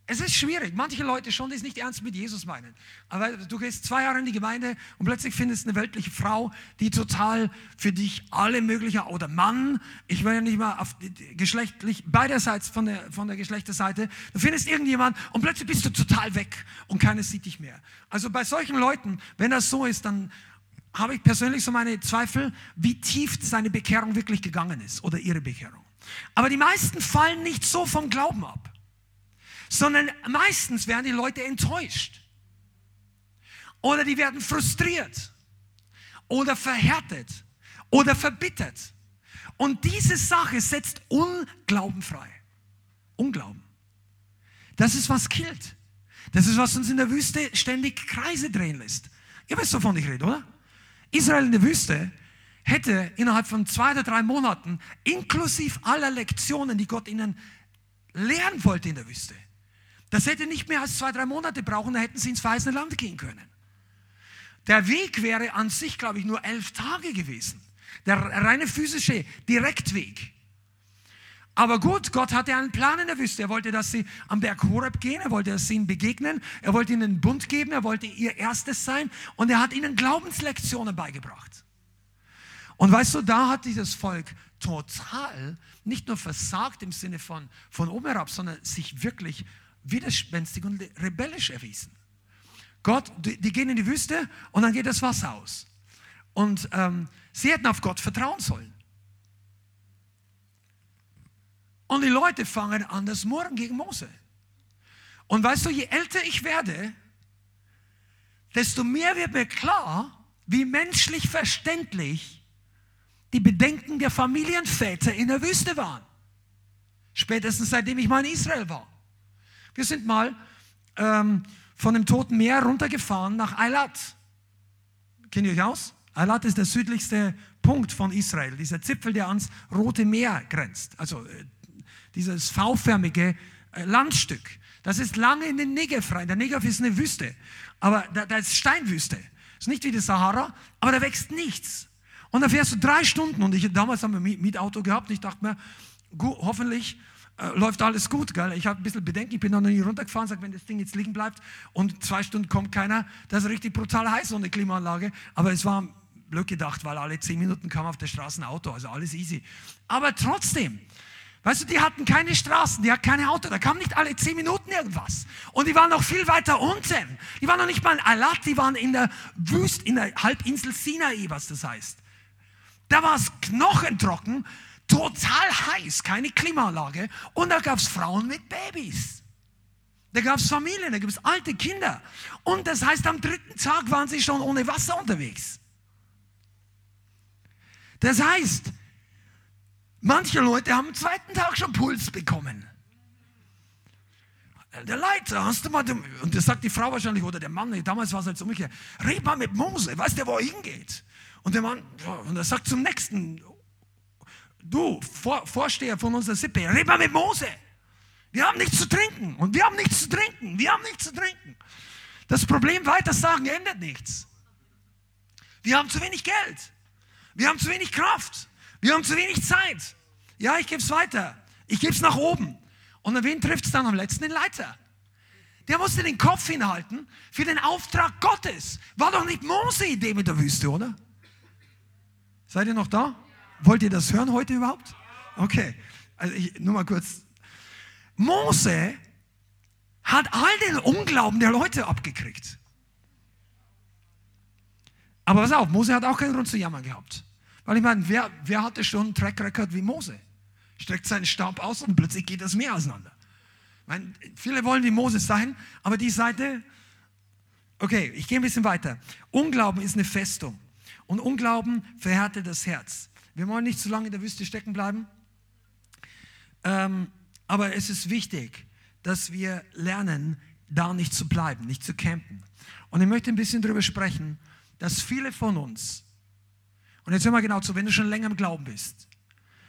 es ist schwierig. Manche Leute schon, die es nicht ernst mit Jesus meinen. Aber du gehst zwei Jahre in die Gemeinde und plötzlich findest eine weltliche Frau, die total für dich alle möglichen, oder Mann, ich ja nicht mal auf geschlechtlich, beiderseits von der, von der Geschlechterseite, du findest irgendjemand und plötzlich bist du total weg und keiner sieht dich mehr. Also bei solchen Leuten, wenn das so ist, dann habe ich persönlich so meine Zweifel, wie tief seine Bekehrung wirklich gegangen ist oder ihre Bekehrung. Aber die meisten fallen nicht so vom Glauben ab sondern meistens werden die Leute enttäuscht. Oder die werden frustriert oder verhärtet oder verbittert. Und diese Sache setzt Unglauben frei. Unglauben. Das ist, was killt. Das ist, was uns in der Wüste ständig Kreise drehen lässt. Ihr wisst, wovon ich rede, oder? Israel in der Wüste hätte innerhalb von zwei oder drei Monaten, inklusive aller Lektionen, die Gott ihnen lehren wollte in der Wüste, das hätte nicht mehr als zwei, drei Monate brauchen, da hätten sie ins verheißene Land gehen können. Der Weg wäre an sich, glaube ich, nur elf Tage gewesen. Der reine physische Direktweg. Aber gut, Gott hatte einen Plan in der Wüste. Er wollte, dass sie am Berg Horeb gehen. Er wollte, dass sie ihnen begegnen. Er wollte ihnen einen Bund geben. Er wollte ihr erstes sein. Und er hat ihnen Glaubenslektionen beigebracht. Und weißt du, da hat dieses Volk total nicht nur versagt im Sinne von, von oben herab, sondern sich wirklich widerspenstig und rebellisch erwiesen. Gott, die, gehen in die Wüste und dann geht das Wasser aus. Und ähm, sie hätten auf Gott vertrauen sollen. Und die Leute fangen an, das Murren gegen Mose. Und weißt du, je älter ich werde, desto mehr wird mir klar, wie menschlich verständlich die Bedenken der Familienväter in der Wüste waren. Spätestens seitdem ich mal in Israel war. Wir sind mal ähm, von dem Toten Meer runtergefahren nach Eilat. Kennt ihr euch aus? Eilat ist der südlichste Punkt von Israel, dieser Zipfel, der ans Rote Meer grenzt. Also äh, dieses V-förmige äh, Landstück. Das ist lange in den Negev rein. Der Negev ist eine Wüste, aber da, da ist Steinwüste. Ist nicht wie die Sahara, aber da wächst nichts. Und da fährst du drei Stunden und ich damals haben wir Mietauto gehabt. Ich dachte mir, gut, hoffentlich äh, läuft alles gut, gell? Ich habe ein bisschen Bedenken, ich bin noch nie runtergefahren, sag, wenn das Ding jetzt liegen bleibt und zwei Stunden kommt keiner, das ist richtig brutal heiß, so eine Klimaanlage. Aber es war blöd gedacht, weil alle zehn Minuten kam auf der Straße ein Auto, also alles easy. Aber trotzdem, weißt du, die hatten keine Straßen, die hatten keine Auto, da kam nicht alle zehn Minuten irgendwas. Und die waren noch viel weiter unten. Die waren noch nicht mal in Alat, die waren in der Wüste, in der Halbinsel Sinai, was das heißt. Da war es knochentrocken total heiß, keine Klimaanlage. Und da gab es Frauen mit Babys. Da gab es Familien, da gibt es alte Kinder. Und das heißt, am dritten Tag waren sie schon ohne Wasser unterwegs. Das heißt, Manche Leute haben am zweiten Tag schon Puls bekommen. Der Leiter, hast du mal, und das sagt die Frau wahrscheinlich oder der Mann, damals war es halt so umgekehrt, red mal mit Mose, weißt du, wo er hingeht? Und der Mann, und er sagt zum Nächsten, du, Vor, Vorsteher von unserer Sippe, red mal mit Mose. Wir haben nichts zu trinken und wir haben nichts zu trinken, wir haben nichts zu trinken. Das Problem weiter sagen ändert nichts. Wir haben zu wenig Geld. Wir haben zu wenig Kraft. Wir haben zu wenig Zeit. Ja, ich gebe es weiter. Ich gebe es nach oben. Und an wen trifft es dann am letzten? Den Leiter. Der musste den Kopf hinhalten für den Auftrag Gottes. War doch nicht Mose Idee mit der Wüste, oder? Seid ihr noch da? Wollt ihr das hören heute überhaupt? Okay. Also ich, nur mal kurz. Mose hat all den Unglauben der Leute abgekriegt. Aber pass auf, Mose hat auch keinen Grund zu jammern gehabt. Weil ich meine, wer, wer hatte schon einen Track Record wie Mose? Streckt seinen Stab aus und plötzlich geht das Meer auseinander. Ich meine, viele wollen wie Moses sein, aber die Seite, okay, ich gehe ein bisschen weiter. Unglauben ist eine Festung. Und Unglauben verhärtet das Herz. Wir wollen nicht zu lange in der Wüste stecken bleiben. Ähm, aber es ist wichtig, dass wir lernen, da nicht zu bleiben, nicht zu campen. Und ich möchte ein bisschen darüber sprechen, dass viele von uns, und jetzt hör mal genau zu, wenn du schon länger im Glauben bist,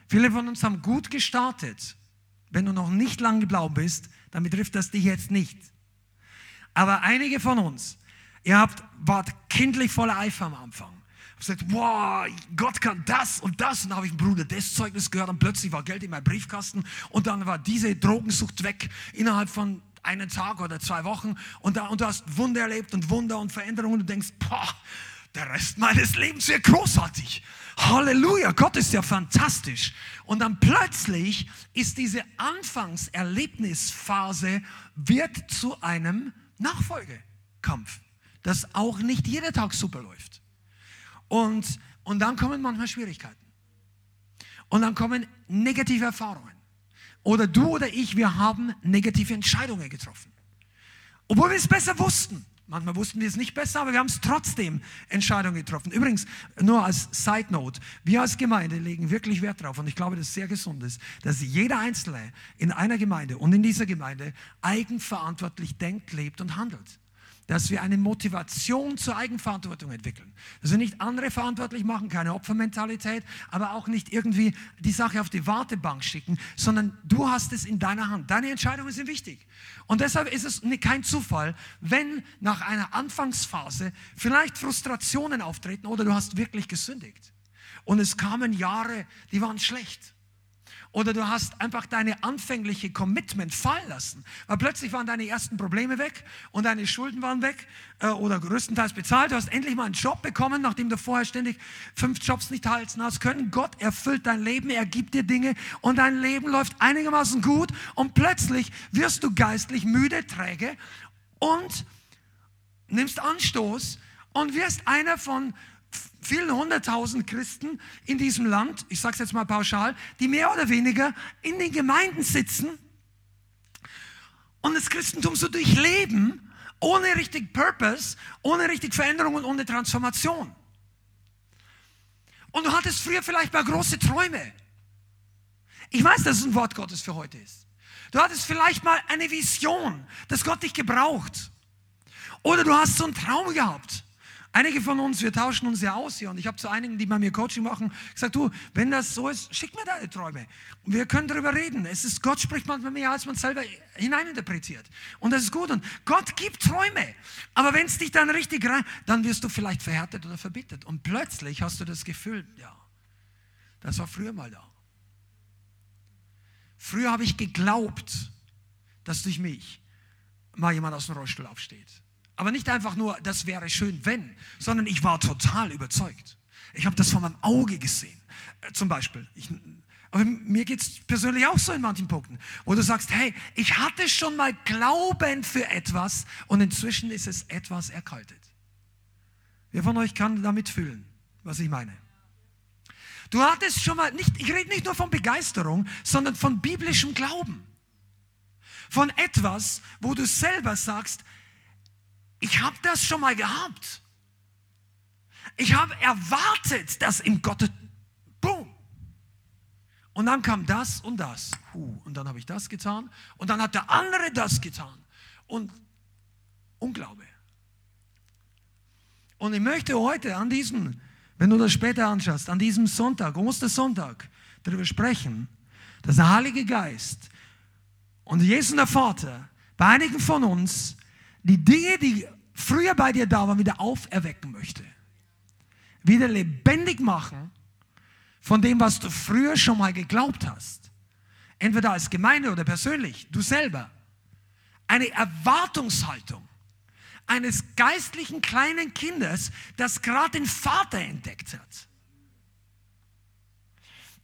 viele von uns haben gut gestartet. Wenn du noch nicht lange im Glauben bist, dann betrifft das dich jetzt nicht. Aber einige von uns, ihr habt, wart kindlich voller Eifer am Anfang. Ich gesagt, wow, Gott kann das und das. Und dann habe ich einen Bruder das Zeugnis gehört und plötzlich war Geld in meinem Briefkasten und dann war diese Drogensucht weg innerhalb von einen Tag oder zwei Wochen und, da, und du hast Wunder erlebt und Wunder und Veränderungen und du denkst, boah, der Rest meines Lebens wird großartig. Halleluja, Gott ist ja fantastisch. Und dann plötzlich ist diese Anfangserlebnisphase wird zu einem Nachfolgekampf, das auch nicht jeder Tag super läuft. Und, und dann kommen manchmal Schwierigkeiten. Und dann kommen negative Erfahrungen. Oder du oder ich, wir haben negative Entscheidungen getroffen. Obwohl wir es besser wussten. Manchmal wussten wir es nicht besser, aber wir haben es trotzdem Entscheidungen getroffen. Übrigens, nur als Side Note, wir als Gemeinde legen wirklich Wert darauf und ich glaube, dass es sehr gesund ist, dass jeder Einzelne in einer Gemeinde und in dieser Gemeinde eigenverantwortlich denkt, lebt und handelt dass wir eine Motivation zur Eigenverantwortung entwickeln. Dass wir nicht andere verantwortlich machen, keine Opfermentalität, aber auch nicht irgendwie die Sache auf die Wartebank schicken, sondern du hast es in deiner Hand. Deine Entscheidungen sind wichtig. Und deshalb ist es kein Zufall, wenn nach einer Anfangsphase vielleicht Frustrationen auftreten oder du hast wirklich gesündigt. Und es kamen Jahre, die waren schlecht. Oder du hast einfach deine anfängliche Commitment fallen lassen. Weil plötzlich waren deine ersten Probleme weg und deine Schulden waren weg äh, oder größtenteils bezahlt. Du hast endlich mal einen Job bekommen, nachdem du vorher ständig fünf Jobs nicht halten hast können. Gott erfüllt dein Leben, er gibt dir Dinge und dein Leben läuft einigermaßen gut und plötzlich wirst du geistlich müde, träge und nimmst Anstoß und wirst einer von vielen hunderttausend Christen in diesem Land, ich sage es jetzt mal pauschal, die mehr oder weniger in den Gemeinden sitzen und das Christentum so durchleben, ohne richtig Purpose, ohne richtig Veränderung und ohne Transformation. Und du hattest früher vielleicht mal große Träume. Ich weiß, dass es ein Wort Gottes für heute ist. Du hattest vielleicht mal eine Vision, dass Gott dich gebraucht. Oder du hast so einen Traum gehabt. Einige von uns, wir tauschen uns ja aus hier und ich habe zu einigen, die bei mir Coaching machen, gesagt, du, wenn das so ist, schick mir deine Träume. Wir können darüber reden. Es ist, Gott spricht manchmal mehr, als man selber hineininterpretiert. Und das ist gut. Und Gott gibt Träume. Aber wenn es dich dann richtig rein, dann wirst du vielleicht verhärtet oder verbittert. Und plötzlich hast du das Gefühl, ja, das war früher mal da. Früher habe ich geglaubt, dass durch mich mal jemand aus dem Rollstuhl aufsteht. Aber nicht einfach nur, das wäre schön, wenn, sondern ich war total überzeugt. Ich habe das vor meinem Auge gesehen. Äh, zum Beispiel. Ich, aber mir geht es persönlich auch so in manchen Punkten, wo du sagst, hey, ich hatte schon mal Glauben für etwas und inzwischen ist es etwas erkaltet. Wer von euch kann damit fühlen, was ich meine? Du hattest schon mal, nicht, ich rede nicht nur von Begeisterung, sondern von biblischem Glauben. Von etwas, wo du selber sagst, ich habe das schon mal gehabt. Ich habe erwartet, dass im Gott, boom. Und dann kam das und das. Huh, und dann habe ich das getan. Und dann hat der andere das getan. Und Unglaube. Und ich möchte heute an diesem, wenn du das später anschaust, an diesem Sonntag, Ostersonntag, darüber sprechen, dass der Heilige Geist und Jesus der Vater bei einigen von uns die Dinge, die früher bei dir da waren, wieder auferwecken möchte. Wieder lebendig machen von dem, was du früher schon mal geglaubt hast. Entweder als Gemeinde oder persönlich, du selber. Eine Erwartungshaltung eines geistlichen kleinen Kindes, das gerade den Vater entdeckt hat.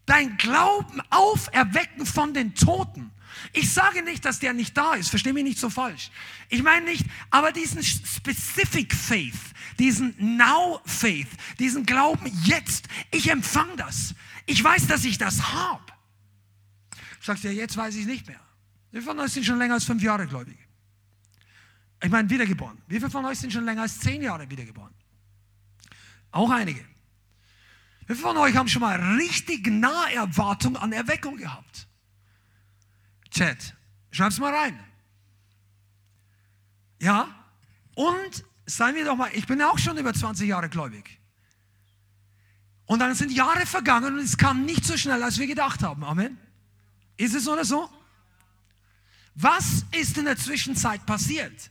Dein Glauben auferwecken von den Toten. Ich sage nicht, dass der nicht da ist, verstehe mich nicht so falsch. Ich meine nicht, aber diesen Specific Faith, diesen Now Faith, diesen Glauben jetzt, ich empfange das. Ich weiß, dass ich das habe. Sagst du ja, jetzt weiß ich es nicht mehr. Wie viele von euch sind schon länger als fünf Jahre gläubig? Ich meine, wiedergeboren. Wie viele von euch sind schon länger als zehn Jahre wiedergeboren? Auch einige. Wie viele von euch haben schon mal richtig nahe Erwartung an Erweckung gehabt? Chat, schreib's mal rein. Ja? Und seien wir doch mal, ich bin auch schon über 20 Jahre gläubig. Und dann sind Jahre vergangen und es kam nicht so schnell, als wir gedacht haben. Amen. Ist es oder so? Was ist in der Zwischenzeit passiert?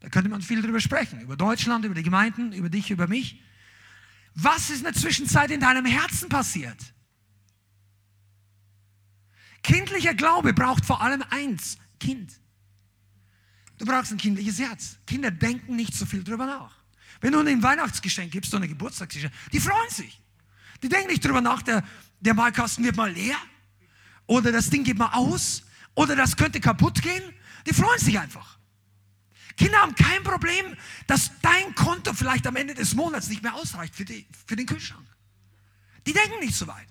Da könnte man viel drüber sprechen. Über Deutschland, über die Gemeinden, über dich, über mich. Was ist in der Zwischenzeit in deinem Herzen passiert? Kindlicher Glaube braucht vor allem eins, Kind. Du brauchst ein kindliches Herz. Kinder denken nicht so viel drüber nach. Wenn du ein Weihnachtsgeschenk gibst oder ein Geburtstagsgeschenk, die freuen sich. Die denken nicht drüber nach, der, der Malkasten wird mal leer oder das Ding geht mal aus oder das könnte kaputt gehen. Die freuen sich einfach. Kinder haben kein Problem, dass dein Konto vielleicht am Ende des Monats nicht mehr ausreicht für, die, für den Kühlschrank. Die denken nicht so weit.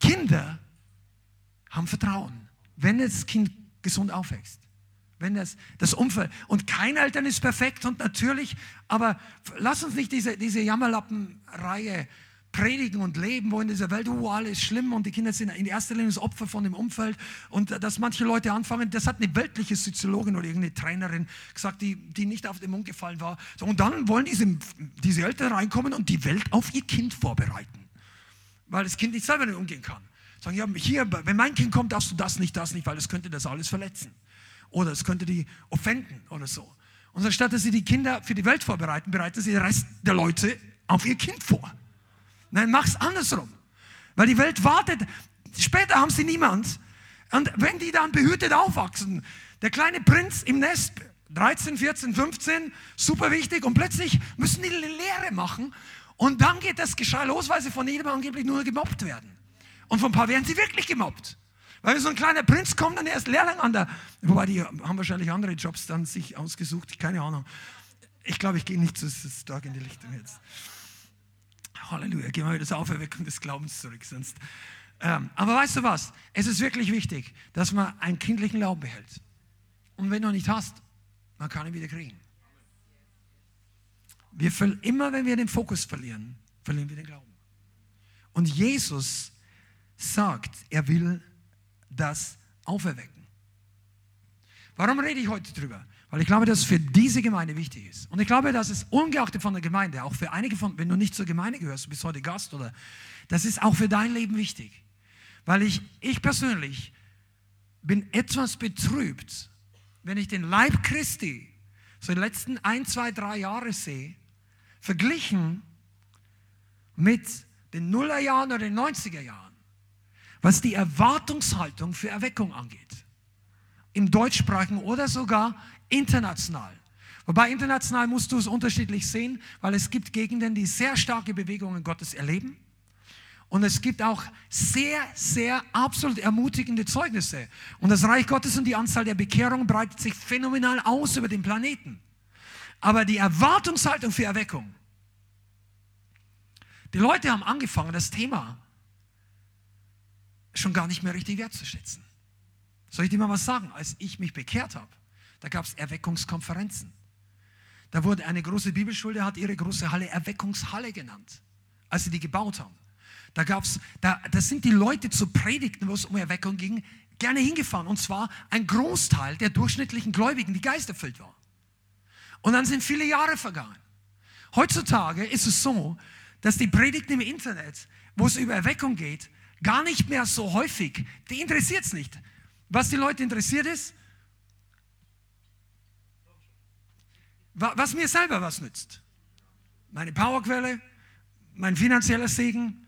Kinder haben Vertrauen, wenn das Kind gesund aufwächst. Wenn das, das Umfeld, und kein Eltern ist perfekt und natürlich, aber lass uns nicht diese, diese Jammerlappen-Reihe predigen und leben, wo in dieser Welt, oh, alles schlimm und die Kinder sind in erster Linie das Opfer von dem Umfeld und dass manche Leute anfangen, das hat eine weltliche Soziologin oder irgendeine Trainerin gesagt, die, die nicht auf den Mund gefallen war. So, und dann wollen diese, diese Eltern reinkommen und die Welt auf ihr Kind vorbereiten, weil das Kind nicht selber nicht umgehen kann. Sagen, ja, hier, wenn mein Kind kommt, darfst du das nicht, das nicht, weil es könnte das alles verletzen. Oder es könnte die offenden oder so. Und anstatt dass sie die Kinder für die Welt vorbereiten, bereiten sie den Rest der Leute auf ihr Kind vor. Nein, mach's andersrum. Weil die Welt wartet. Später haben sie niemand. Und wenn die dann behütet aufwachsen, der kleine Prinz im Nest, 13, 14, 15, super wichtig, und plötzlich müssen die Lehre machen. Und dann geht das Geschrei los, weil sie von jedem angeblich nur gemobbt werden. Und von ein paar werden sie wirklich gemobbt. Weil so ein kleiner Prinz kommt dann erst Lehrling an der, wobei die haben wahrscheinlich andere Jobs dann sich ausgesucht, keine Ahnung. Ich glaube, ich gehe nicht so stark in die Richtung jetzt. Halleluja, gehen wir wieder zur Auferweckung des Glaubens zurück. Sonst, ähm, aber weißt du was? Es ist wirklich wichtig, dass man einen kindlichen Glauben behält. Und wenn du nicht hast, man kann ihn wieder kriegen. Wir immer, wenn wir den Fokus verlieren, verlieren wir den Glauben. Und Jesus sagt, er will das auferwecken. Warum rede ich heute drüber? Weil ich glaube, dass es für diese Gemeinde wichtig ist. Und ich glaube, dass es ungeachtet von der Gemeinde, auch für einige von, wenn du nicht zur Gemeinde gehörst, du bist heute Gast oder, das ist auch für dein Leben wichtig. Weil ich, ich persönlich bin etwas betrübt, wenn ich den Leib Christi so die letzten ein, zwei, drei Jahre sehe, verglichen mit den Nullerjahren oder den 90er Jahren, was die Erwartungshaltung für Erweckung angeht. Im deutschsprachigen oder sogar international. Wobei international musst du es unterschiedlich sehen, weil es gibt Gegenden, die sehr starke Bewegungen Gottes erleben. Und es gibt auch sehr, sehr absolut ermutigende Zeugnisse. Und das Reich Gottes und die Anzahl der Bekehrungen breitet sich phänomenal aus über den Planeten. Aber die Erwartungshaltung für Erweckung. Die Leute haben angefangen, das Thema schon gar nicht mehr richtig wertzuschätzen. Soll ich dir mal was sagen? Als ich mich bekehrt habe, da gab es Erweckungskonferenzen. Da wurde eine große Bibelschule, hat ihre große Halle Erweckungshalle genannt, als sie die gebaut haben. Da gab's, da, da sind die Leute zu Predigten, wo es um Erweckung ging, gerne hingefahren. Und zwar ein Großteil der durchschnittlichen Gläubigen, die geisterfüllt waren. Und dann sind viele Jahre vergangen. Heutzutage ist es so, dass die Predigten im Internet, wo es über Erweckung geht, gar nicht mehr so häufig, die interessiert es nicht. Was die Leute interessiert ist, was mir selber was nützt. Meine Powerquelle, mein finanzieller Segen,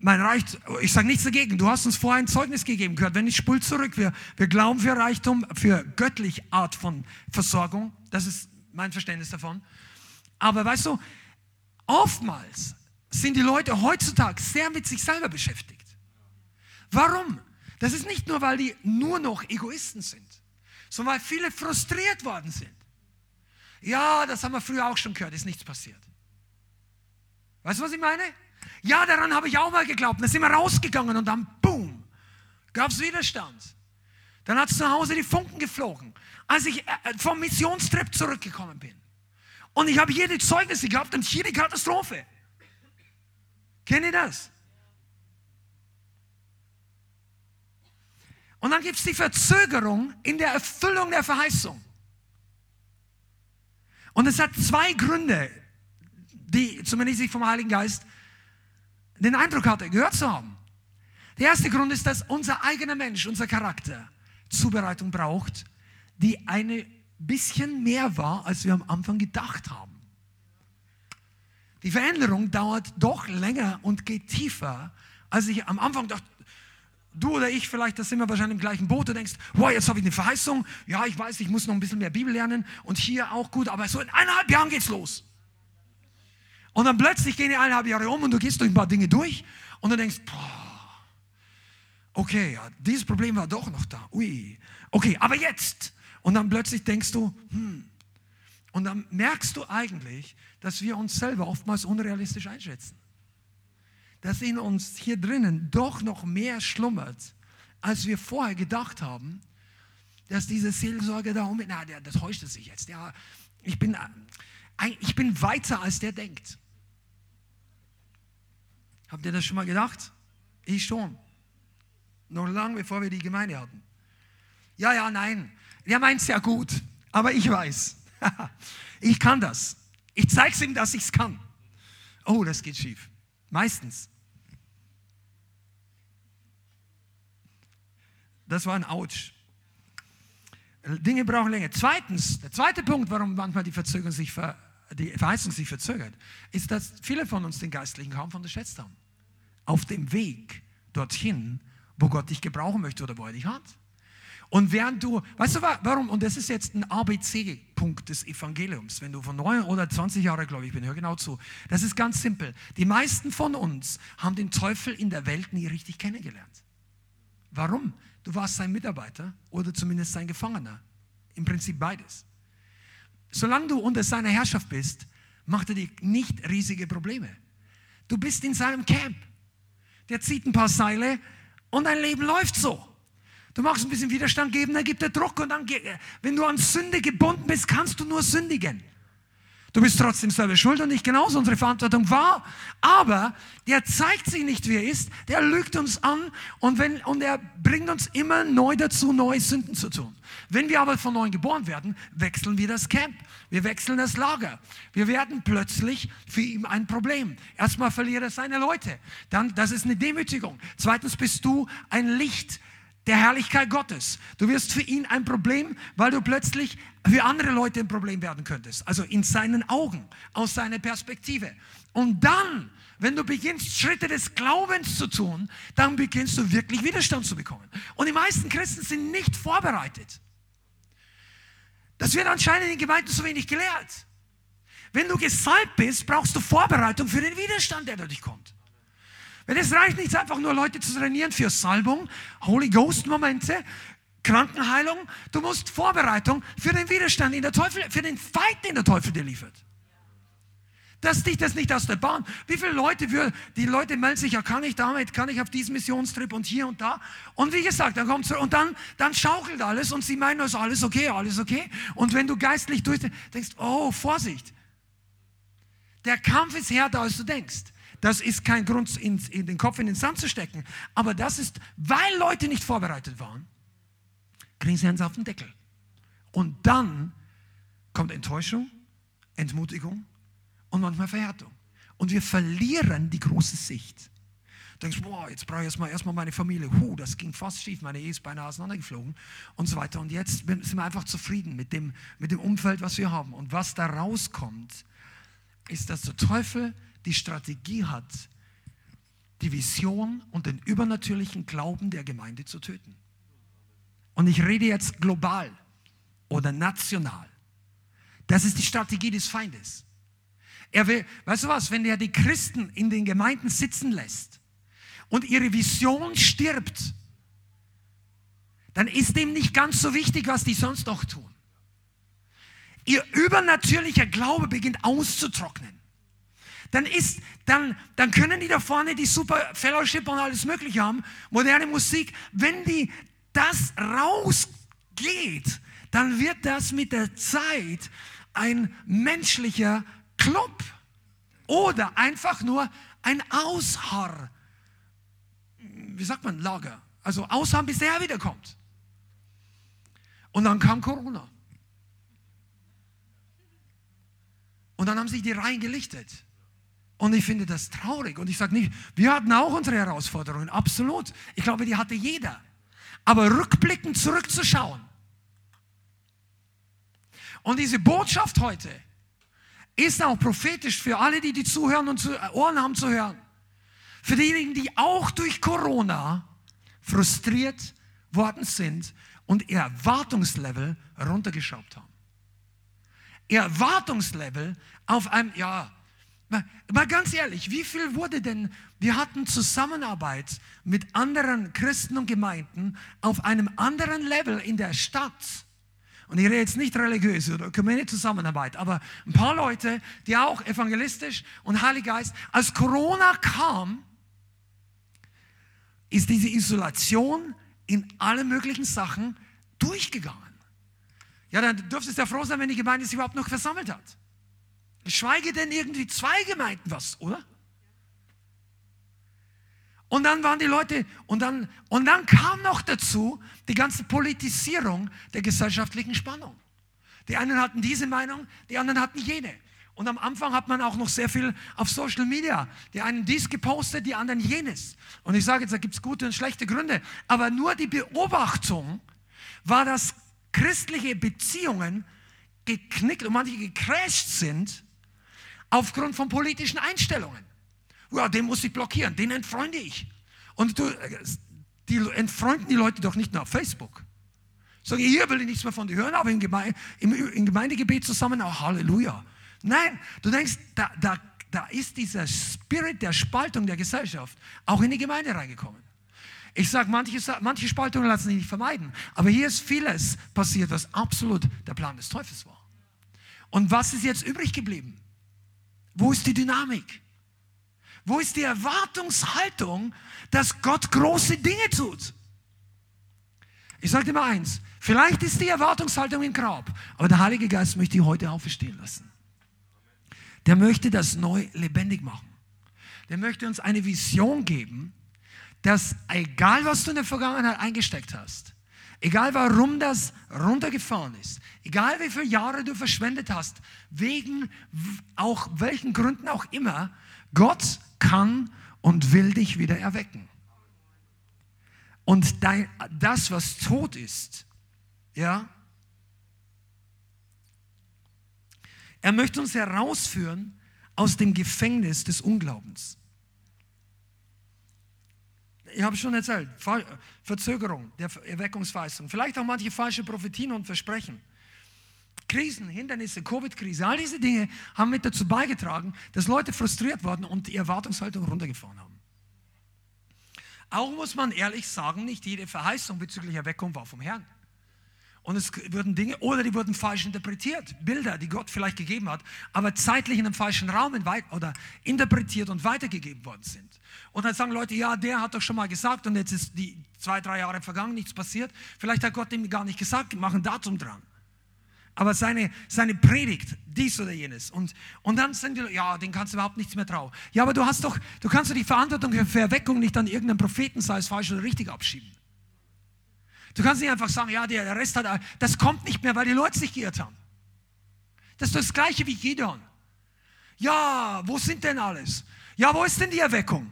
mein Reich, ich sage nichts dagegen, du hast uns vorher ein Zeugnis gegeben gehört, wenn ich spul zurück, wir, wir glauben für Reichtum, für göttliche Art von Versorgung, das ist mein Verständnis davon. Aber weißt du, oftmals sind die Leute heutzutage sehr mit sich selber beschäftigt. Warum? Das ist nicht nur, weil die nur noch Egoisten sind, sondern weil viele frustriert worden sind. Ja, das haben wir früher auch schon gehört, ist nichts passiert. Weißt du, was ich meine? Ja, daran habe ich auch mal geglaubt. Dann sind wir rausgegangen und dann, boom, gab es Widerstand. Dann hat es zu Hause die Funken geflogen, als ich äh, vom Missionstrip zurückgekommen bin. Und ich habe hier die Zeugnisse gehabt und die Katastrophe. Kennt ihr das? Und dann gibt es die Verzögerung in der Erfüllung der Verheißung. Und es hat zwei Gründe, die zumindest ich vom Heiligen Geist den Eindruck hatte, gehört zu haben. Der erste Grund ist, dass unser eigener Mensch, unser Charakter Zubereitung braucht, die eine bisschen mehr war, als wir am Anfang gedacht haben. Die Veränderung dauert doch länger und geht tiefer, als ich am Anfang dachte. Du oder ich vielleicht, das sind wir wahrscheinlich im gleichen Boot. Du denkst, wow, jetzt habe ich eine Verheißung. Ja, ich weiß, ich muss noch ein bisschen mehr Bibel lernen und hier auch gut, aber so in eineinhalb Jahren geht's los. Und dann plötzlich gehen die eineinhalb Jahre um und du gehst durch ein paar Dinge durch und du denkst, boah, okay, ja, dieses Problem war doch noch da. Ui, okay, aber jetzt. Und dann plötzlich denkst du, hm. Und dann merkst du eigentlich, dass wir uns selber oftmals unrealistisch einschätzen. Dass in uns hier drinnen doch noch mehr schlummert, als wir vorher gedacht haben, dass diese Seelsorge da um, na, der, das täuscht sich jetzt. Ja, ich bin, ich bin weiter, als der denkt. Habt ihr das schon mal gedacht? Ich schon. Noch lange bevor wir die Gemeinde hatten. Ja, ja, nein. Der meint es ja gut, aber ich weiß. ich kann das. Ich zeige es ihm, dass ich es kann. Oh, das geht schief. Meistens. Das war ein Autsch. Dinge brauchen länger. Zweitens, der zweite Punkt, warum manchmal die Verzögerung sich ver, die Verheißung sich verzögert, ist, dass viele von uns den Geistlichen kaum von unterschätzt haben auf dem Weg dorthin, wo Gott dich gebrauchen möchte oder wo er dich hat. Und während du, weißt du warum? Und das ist jetzt ein ABC-Punkt des Evangeliums. Wenn du von 9 oder 20 Jahren, glaube ich, bin, hör genau zu. Das ist ganz simpel. Die meisten von uns haben den Teufel in der Welt nie richtig kennengelernt. Warum? Du warst sein Mitarbeiter oder zumindest sein Gefangener. Im Prinzip beides. Solange du unter seiner Herrschaft bist, macht er dir nicht riesige Probleme. Du bist in seinem Camp der zieht ein paar Seile und dein Leben läuft so. Du machst ein bisschen Widerstand geben, dann gibt er Druck und dann, wenn du an Sünde gebunden bist, kannst du nur sündigen. Du bist trotzdem selber schuld und nicht genauso. Unsere Verantwortung war. Aber der zeigt sich nicht, wie er ist. Der lügt uns an und, wenn, und er bringt uns immer neu dazu, neue Sünden zu tun. Wenn wir aber von neuem geboren werden, wechseln wir das Camp. Wir wechseln das Lager. Wir werden plötzlich für ihn ein Problem. Erstmal verliert er seine Leute. Dann, das ist eine Demütigung. Zweitens bist du ein Licht der Herrlichkeit Gottes. Du wirst für ihn ein Problem, weil du plötzlich für andere Leute ein Problem werden könntest. Also in seinen Augen, aus seiner Perspektive. Und dann, wenn du beginnst, Schritte des Glaubens zu tun, dann beginnst du wirklich Widerstand zu bekommen. Und die meisten Christen sind nicht vorbereitet. Das wird anscheinend in den Gemeinden so wenig gelehrt. Wenn du gesalbt bist, brauchst du Vorbereitung für den Widerstand, der durch kommt. Wenn es reicht nicht einfach nur Leute zu trainieren für Salbung, Holy Ghost Momente, Krankenheilung, du musst Vorbereitung für den Widerstand in der Teufel, für den Feind, den der Teufel dir liefert. Dass dich das nicht aus der Bahn. Wie viele Leute, für, die Leute melden sich, ja, kann ich damit, kann ich auf diesem Missionstrip und hier und da. Und wie gesagt, dann kommt und dann, dann schaukelt alles und sie meinen, ist alles okay, alles okay. Und wenn du geistlich durch, denkst, oh, Vorsicht. Der Kampf ist härter, als du denkst. Das ist kein Grund, in, in den Kopf in den Sand zu stecken. Aber das ist, weil Leute nicht vorbereitet waren, kriegen sie eins auf den Deckel. Und dann kommt Enttäuschung, Entmutigung und manchmal Verhärtung. Und wir verlieren die große Sicht. Du denkst, boah, jetzt brauche ich erstmal, erstmal meine Familie. Huh, das ging fast schief, meine Ehe ist beinahe auseinandergeflogen und so weiter. Und jetzt sind wir einfach zufrieden mit dem, mit dem Umfeld, was wir haben. Und was da rauskommt, ist, dass der Teufel die Strategie hat, die Vision und den übernatürlichen Glauben der Gemeinde zu töten. Und ich rede jetzt global oder national. Das ist die Strategie des Feindes. Er will, weißt du was, wenn er die Christen in den Gemeinden sitzen lässt und ihre Vision stirbt, dann ist dem nicht ganz so wichtig, was die sonst noch tun. Ihr übernatürlicher Glaube beginnt auszutrocknen. Dann, ist, dann, dann können die da vorne die super Fellowship und alles Mögliche haben, moderne Musik. Wenn die das rausgeht, dann wird das mit der Zeit ein menschlicher Club oder einfach nur ein Ausharr, wie sagt man, Lager. Also ausharren, bis der Herr wiederkommt. Und dann kam Corona. Und dann haben sich die Reihen gelichtet. Und ich finde das traurig. Und ich sage nicht, wir hatten auch unsere Herausforderungen, absolut. Ich glaube, die hatte jeder. Aber rückblickend zurückzuschauen. Und diese Botschaft heute ist auch prophetisch für alle, die die zuhören und Ohren haben zu hören. Für diejenigen, die auch durch Corona frustriert worden sind und ihr Erwartungslevel runtergeschraubt haben. Ihr Erwartungslevel auf einem, ja, mal ganz ehrlich, wie viel wurde denn, wir hatten Zusammenarbeit mit anderen Christen und Gemeinden auf einem anderen Level in der Stadt. Und ich rede jetzt nicht religiös oder kommunale Zusammenarbeit, aber ein paar Leute, die auch evangelistisch und Heilig Geist, als Corona kam, ist diese Isolation in alle möglichen Sachen durchgegangen. Ja, dann dürftest du ja froh sein, wenn die Gemeinde sich überhaupt noch versammelt hat. Schweige denn irgendwie zwei Gemeinden was, oder? Und dann waren die Leute, und dann, und dann kam noch dazu die ganze Politisierung der gesellschaftlichen Spannung. Die einen hatten diese Meinung, die anderen hatten jene. Und am Anfang hat man auch noch sehr viel auf Social Media. Die einen dies gepostet, die anderen jenes. Und ich sage jetzt, da gibt es gute und schlechte Gründe. Aber nur die Beobachtung war, dass christliche Beziehungen geknickt und manche gecrashed sind aufgrund von politischen Einstellungen. Ja, den muss ich blockieren, den entfreunde ich. Und du, die entfreunden die Leute doch nicht nur auf Facebook. Sagen, hier will ich nichts mehr von dir hören, aber im, Geme im, im Gemeindegebet zusammen, auch Halleluja. Nein, du denkst, da, da, da ist dieser Spirit der Spaltung der Gesellschaft auch in die Gemeinde reingekommen. Ich sage, manche, manche Spaltungen lassen sich nicht vermeiden. Aber hier ist vieles passiert, was absolut der Plan des Teufels war. Und was ist jetzt übrig geblieben? Wo ist die Dynamik? Wo ist die Erwartungshaltung, dass Gott große Dinge tut? Ich sage dir mal eins, vielleicht ist die Erwartungshaltung im Grab, aber der Heilige Geist möchte die heute auferstehen lassen. Der möchte das neu lebendig machen. Der möchte uns eine Vision geben, dass egal was du in der Vergangenheit eingesteckt hast, egal warum das runtergefahren ist, egal wie viele Jahre du verschwendet hast, wegen auch welchen Gründen auch immer, Gott kann und will dich wieder erwecken. Und dein, das, was tot ist, ja, er möchte uns herausführen aus dem Gefängnis des Unglaubens. Ich habe schon erzählt, Verzögerung der Erweckungsweisung, vielleicht auch manche falsche Prophetien und Versprechen. Krisen, Hindernisse, Covid-Krise, all diese Dinge haben mit dazu beigetragen, dass Leute frustriert wurden und die Erwartungshaltung runtergefahren haben. Auch muss man ehrlich sagen, nicht jede Verheißung bezüglich Erweckung war vom Herrn. Und es wurden Dinge, oder die wurden falsch interpretiert, Bilder, die Gott vielleicht gegeben hat, aber zeitlich in einem falschen Raum oder interpretiert und weitergegeben worden sind. Und dann sagen Leute, ja, der hat doch schon mal gesagt und jetzt ist die zwei, drei Jahre vergangen, nichts passiert. Vielleicht hat Gott ihm gar nicht gesagt, machen Datum dran. aber seine, seine Predigt, dies oder jenes. Und, und dann sind die Leute, ja, den kannst du überhaupt nichts mehr trauen. Ja, aber du hast doch, du kannst doch die Verantwortung für Erweckung nicht an irgendeinen Propheten, sei es falsch oder richtig, abschieben. Du kannst nicht einfach sagen, ja, der Rest hat, das kommt nicht mehr, weil die Leute sich geirrt haben. Das ist das Gleiche wie Gideon. Ja, wo sind denn alles? Ja, wo ist denn die Erweckung?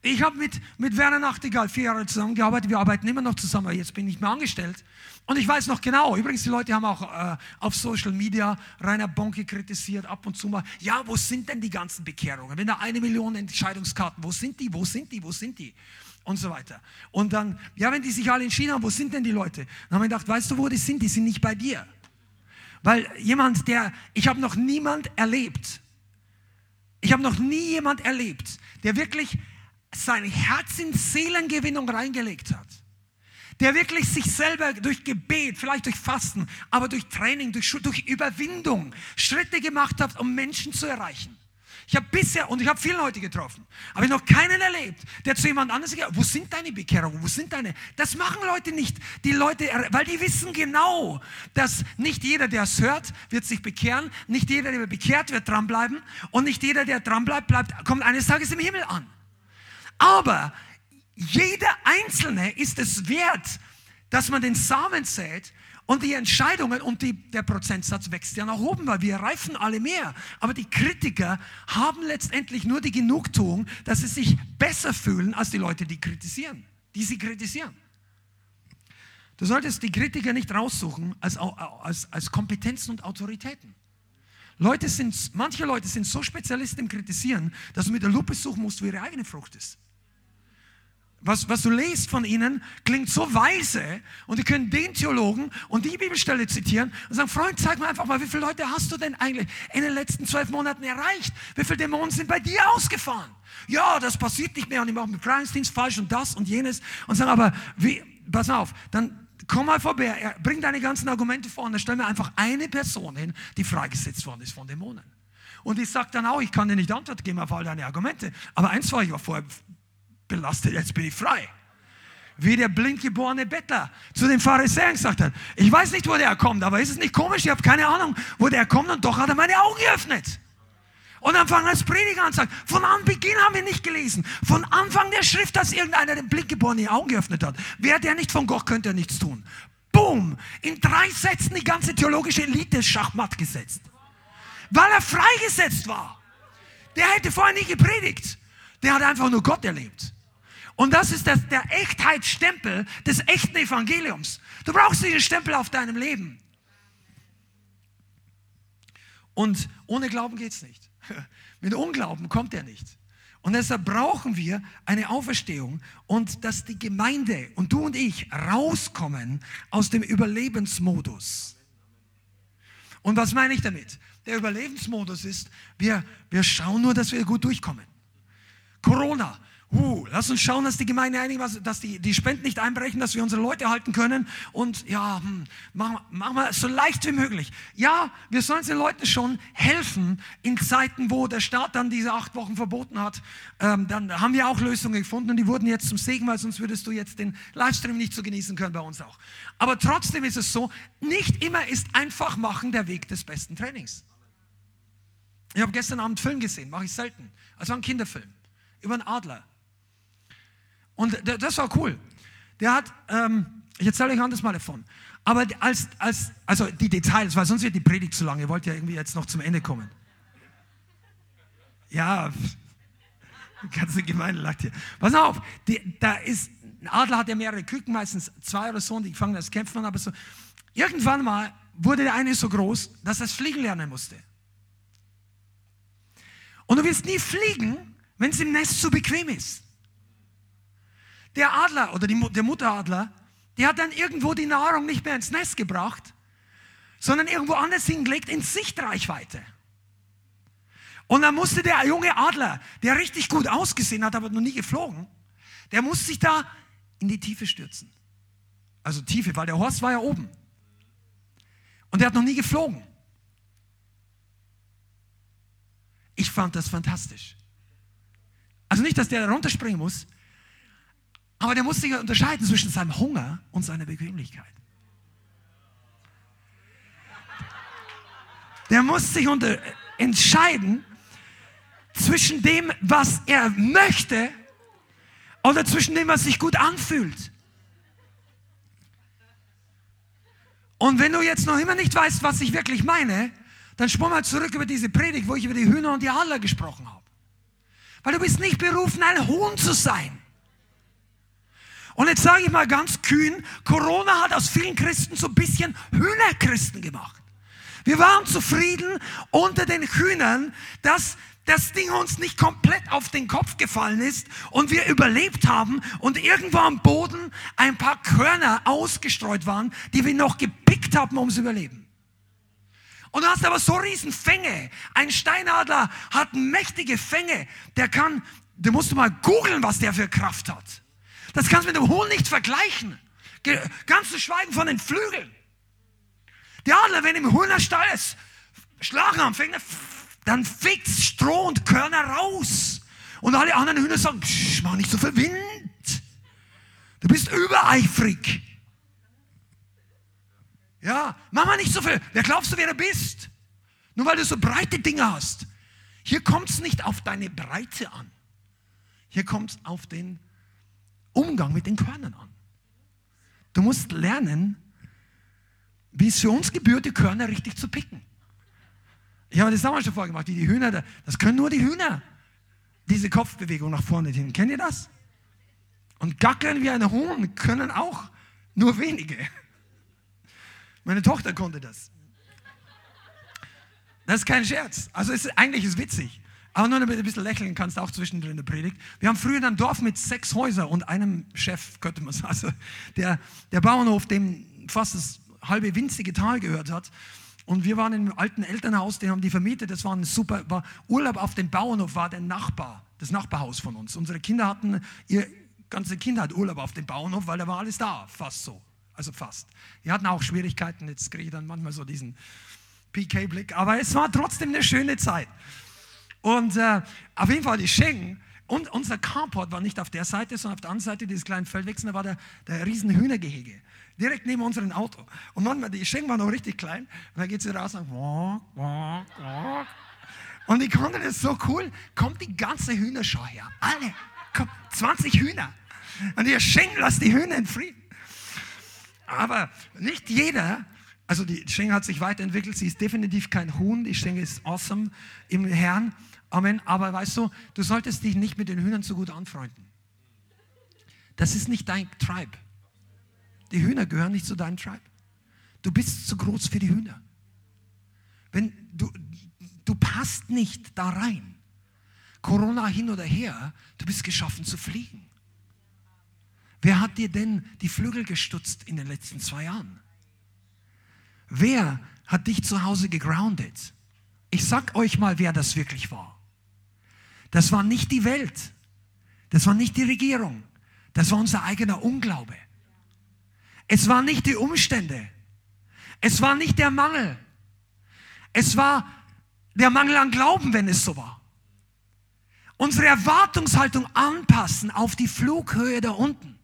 Ich habe mit, mit Werner Nachtigall vier Jahre zusammengearbeitet. Wir arbeiten immer noch zusammen. Jetzt bin ich mehr angestellt. Und ich weiß noch genau, übrigens, die Leute haben auch äh, auf Social Media Rainer Bonke kritisiert, ab und zu mal. Ja, wo sind denn die ganzen Bekehrungen? Wenn da eine Million Entscheidungskarten, wo sind die, wo sind die, wo sind die? Und so weiter. Und dann, ja, wenn die sich alle entschieden haben, wo sind denn die Leute? Dann haben wir gedacht, weißt du, wo die sind? Die sind nicht bei dir. Weil jemand, der, ich habe noch niemand erlebt, ich habe noch nie jemand erlebt, der wirklich sein Herz in Seelengewinnung reingelegt hat. Der wirklich sich selber durch Gebet, vielleicht durch Fasten, aber durch Training, durch, durch Überwindung Schritte gemacht hat, um Menschen zu erreichen. Ich habe bisher, und ich habe viele Leute getroffen, habe ich noch keinen erlebt, der zu jemand anderem sagt, wo sind deine Bekehrungen, wo sind deine, das machen Leute nicht. Die Leute, weil die wissen genau, dass nicht jeder, der es hört, wird sich bekehren, nicht jeder, der bekehrt, wird dranbleiben und nicht jeder, der dranbleibt, bleibt, kommt eines Tages im Himmel an. Aber jeder Einzelne ist es wert, dass man den Samen sät und die Entscheidungen und die, der Prozentsatz wächst ja nach oben, weil wir reifen alle mehr. Aber die Kritiker haben letztendlich nur die Genugtuung, dass sie sich besser fühlen als die Leute, die kritisieren, die sie kritisieren. Du solltest die Kritiker nicht raussuchen als, als, als Kompetenzen und Autoritäten. Leute sind, manche Leute sind so Spezialisten im Kritisieren, dass du mit der Lupe suchen musst, wo ihre eigene Frucht ist. Was, was du liest von ihnen, klingt so weise und die können den Theologen und die Bibelstelle zitieren und sagen, Freund, zeig mir einfach mal, wie viele Leute hast du denn eigentlich in den letzten zwölf Monaten erreicht? Wie viele Dämonen sind bei dir ausgefahren? Ja, das passiert nicht mehr und ich mache mit Befreiungsdienst falsch und das und jenes und sagen, aber wie, pass auf, dann komm mal vorbei, bring deine ganzen Argumente vor und dann stell mir einfach eine Person hin, die freigesetzt worden ist von Dämonen. Und ich sage dann auch, ich kann dir nicht Antwort geben auf all deine Argumente, aber eins war ich war vorher belastet, jetzt bin ich frei. Wie der blindgeborene Bettler zu den Pharisäern gesagt hat, ich weiß nicht, wo der kommt, aber ist es nicht komisch, ich habe keine Ahnung, wo der kommt und doch hat er meine Augen geöffnet. Und dann fangen als Prediger an und sagen, von Anbeginn haben wir nicht gelesen. Von Anfang der Schrift, dass irgendeiner den Blickgeborenen die Augen geöffnet hat. Wäre der nicht von Gott, könnte er nichts tun. Boom! In drei Sätzen die ganze theologische Elite schachmatt gesetzt. Weil er freigesetzt war. Der hätte vorher nie gepredigt. Der hat einfach nur Gott erlebt. Und das ist das, der Echtheitsstempel des echten Evangeliums. Du brauchst diesen Stempel auf deinem Leben. Und ohne Glauben geht es nicht. Mit Unglauben kommt er nicht. Und deshalb brauchen wir eine Auferstehung und dass die Gemeinde und du und ich rauskommen aus dem Überlebensmodus. Und was meine ich damit? Der Überlebensmodus ist, wir, wir schauen nur, dass wir gut durchkommen. Corona, Uh, lass uns schauen, dass die Gemeinde einigermaßen, dass die, die Spenden nicht einbrechen, dass wir unsere Leute halten können. Und ja, hm, machen, machen wir es so leicht wie möglich. Ja, wir sollen den Leuten schon helfen in Zeiten, wo der Staat dann diese acht Wochen verboten hat. Ähm, dann haben wir auch Lösungen gefunden und die wurden jetzt zum Segen, weil sonst würdest du jetzt den Livestream nicht so genießen können bei uns auch. Aber trotzdem ist es so, nicht immer ist einfach machen der Weg des besten Trainings. Ich habe gestern Abend Film gesehen, mache ich selten. Also ein Kinderfilm über einen Adler. Und das war cool. Der hat, ähm, ich erzähle euch anders mal davon. Aber als, als, also die Details, weil sonst wird die Predigt zu lang. Ihr wollt ja irgendwie jetzt noch zum Ende kommen. Ja, die ganze Gemeinde lacht hier. Pass auf, die, da ist, ein Adler hat ja mehrere Küken, meistens zwei oder so, und die fangen das Kämpfen an, aber so. Irgendwann mal wurde der eine so groß, dass er das Fliegen lernen musste. Und du wirst nie fliegen, wenn es im Nest zu bequem ist. Der Adler oder die, der Mutteradler, der hat dann irgendwo die Nahrung nicht mehr ins Nest gebracht, sondern irgendwo anders hingelegt in Sichtreichweite. Und dann musste der junge Adler, der richtig gut ausgesehen hat, aber noch nie geflogen, der musste sich da in die Tiefe stürzen. Also Tiefe, weil der Horst war ja oben. Und der hat noch nie geflogen. Ich fand das fantastisch. Also nicht, dass der da runterspringen muss, aber der muss sich unterscheiden zwischen seinem Hunger und seiner Bequemlichkeit. Der muss sich unter, entscheiden zwischen dem, was er möchte oder zwischen dem, was sich gut anfühlt. Und wenn du jetzt noch immer nicht weißt, was ich wirklich meine, dann spur mal zurück über diese Predigt, wo ich über die Hühner und die Adler gesprochen habe. Weil du bist nicht berufen, ein Huhn zu sein. Und jetzt sage ich mal ganz kühn, Corona hat aus vielen Christen so ein bisschen Hühnerchristen gemacht. Wir waren zufrieden unter den Hühnern, dass das Ding uns nicht komplett auf den Kopf gefallen ist und wir überlebt haben und irgendwo am Boden ein paar Körner ausgestreut waren, die wir noch gepickt haben ums Überleben. Und du hast aber so riesen Fänge. Ein Steinadler hat mächtige Fänge. Der kann, da musst du mal googeln, was der für Kraft hat. Das kannst du mit dem Huhn nicht vergleichen. Ganz zu schweigen von den Flügeln. Der Adler, wenn im Hühnerstall ist, schlagen am Fänger, dann fegt Stroh und Körner raus. Und alle anderen Hühner sagen, mach nicht so viel Wind. Du bist übereifrig. Ja, mach mal nicht so viel. Wer glaubst du, wer du bist? Nur weil du so breite Dinge hast. Hier kommt es nicht auf deine Breite an. Hier kommt es auf den Umgang mit den Körnern an. Du musst lernen, wie es für uns gebührt, die Körner richtig zu picken. Ich habe das damals schon vorgemacht, wie die Hühner, das können nur die Hühner, diese Kopfbewegung nach vorne hin. Kennt ihr das? Und gackern wie ein Huhn können auch nur wenige. Meine Tochter konnte das. Das ist kein Scherz. Also ist, eigentlich ist es witzig. Aber nur damit du ein bisschen lächeln kannst, auch zwischendrin in der Predigt. Wir haben früher in einem Dorf mit sechs Häusern und einem Chef, könnte man sagen. Also der, der Bauernhof, dem fast das halbe winzige Tal gehört hat. Und wir waren im alten Elternhaus, den haben die vermietet. Das war ein super, war Urlaub auf dem Bauernhof, war der Nachbar, das Nachbarhaus von uns. Unsere Kinder hatten ihr ganze Kindheit Urlaub auf dem Bauernhof, weil da war alles da, fast so. Also fast. Wir hatten auch Schwierigkeiten, jetzt kriege ich dann manchmal so diesen PK-Blick, aber es war trotzdem eine schöne Zeit. Und äh, auf jeden Fall die Schengen. Und unser Carport war nicht auf der Seite, sondern auf der anderen Seite dieses kleinen Feldwegs, da war der, der riesen Hühnergehege direkt neben unserem Auto. Und manchmal, die Schenken waren noch richtig klein. Und dann geht sie raus und walk, walk, walk. Und ich konnte das so cool. Kommt die ganze Hühnerschau her. Alle. Komm, 20 Hühner. Und ihr schenkt, lasst die Hühner in Frieden. Aber nicht jeder, also die Schenke hat sich weiterentwickelt. Sie ist definitiv kein Huhn. Die Schenke ist awesome im Herrn. Amen. Aber weißt du, du solltest dich nicht mit den Hühnern so gut anfreunden. Das ist nicht dein Tribe. Die Hühner gehören nicht zu deinem Tribe. Du bist zu groß für die Hühner. Wenn du, du passt nicht da rein. Corona hin oder her, du bist geschaffen zu fliegen. Wer hat dir denn die Flügel gestutzt in den letzten zwei Jahren? Wer hat dich zu Hause gegroundet? Ich sag euch mal, wer das wirklich war. Das war nicht die Welt. Das war nicht die Regierung. Das war unser eigener Unglaube. Es waren nicht die Umstände. Es war nicht der Mangel. Es war der Mangel an Glauben, wenn es so war. Unsere Erwartungshaltung anpassen auf die Flughöhe da unten.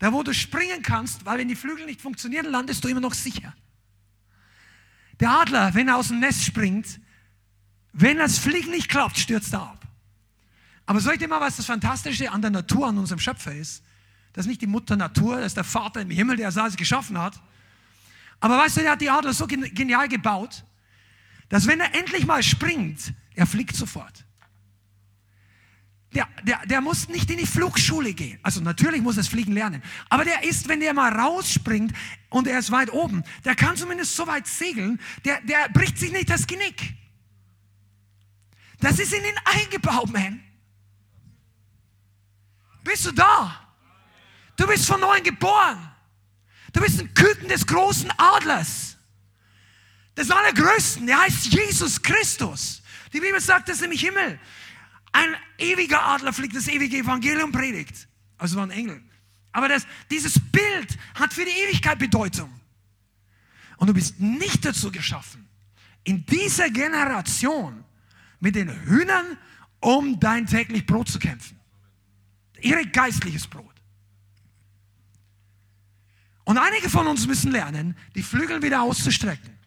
Da, wo du springen kannst, weil wenn die Flügel nicht funktionieren, landest du immer noch sicher. Der Adler, wenn er aus dem Nest springt, wenn das Fliegen nicht klappt, stürzt er ab. Aber soll ich dir mal was das Fantastische an der Natur, an unserem Schöpfer ist? Das ist nicht die Mutter Natur, das ist der Vater im Himmel, der es alles geschaffen hat. Aber weißt du, der hat die Adler so genial gebaut, dass wenn er endlich mal springt, er fliegt sofort. Der, der, der muss nicht in die Flugschule gehen. Also natürlich muss er das Fliegen lernen. Aber der ist, wenn der mal rausspringt und er ist weit oben, der kann zumindest so weit segeln, der, der bricht sich nicht das Genick. Das ist in ihn eingebaut, man. Bist du da? Du bist von neuem geboren. Du bist ein Küken des großen Adlers. Des Allergrößten. Der heißt Jesus Christus. Die Bibel sagt, das ist nämlich Himmel. Ein ewiger Adler fliegt das ewige Evangelium predigt. Also war ein Engel. Aber das, dieses Bild hat für die Ewigkeit Bedeutung. Und du bist nicht dazu geschaffen, in dieser Generation mit den Hühnern um dein täglich Brot zu kämpfen. Ihre geistliches Brot. Und einige von uns müssen lernen, die Flügel wieder auszustrecken.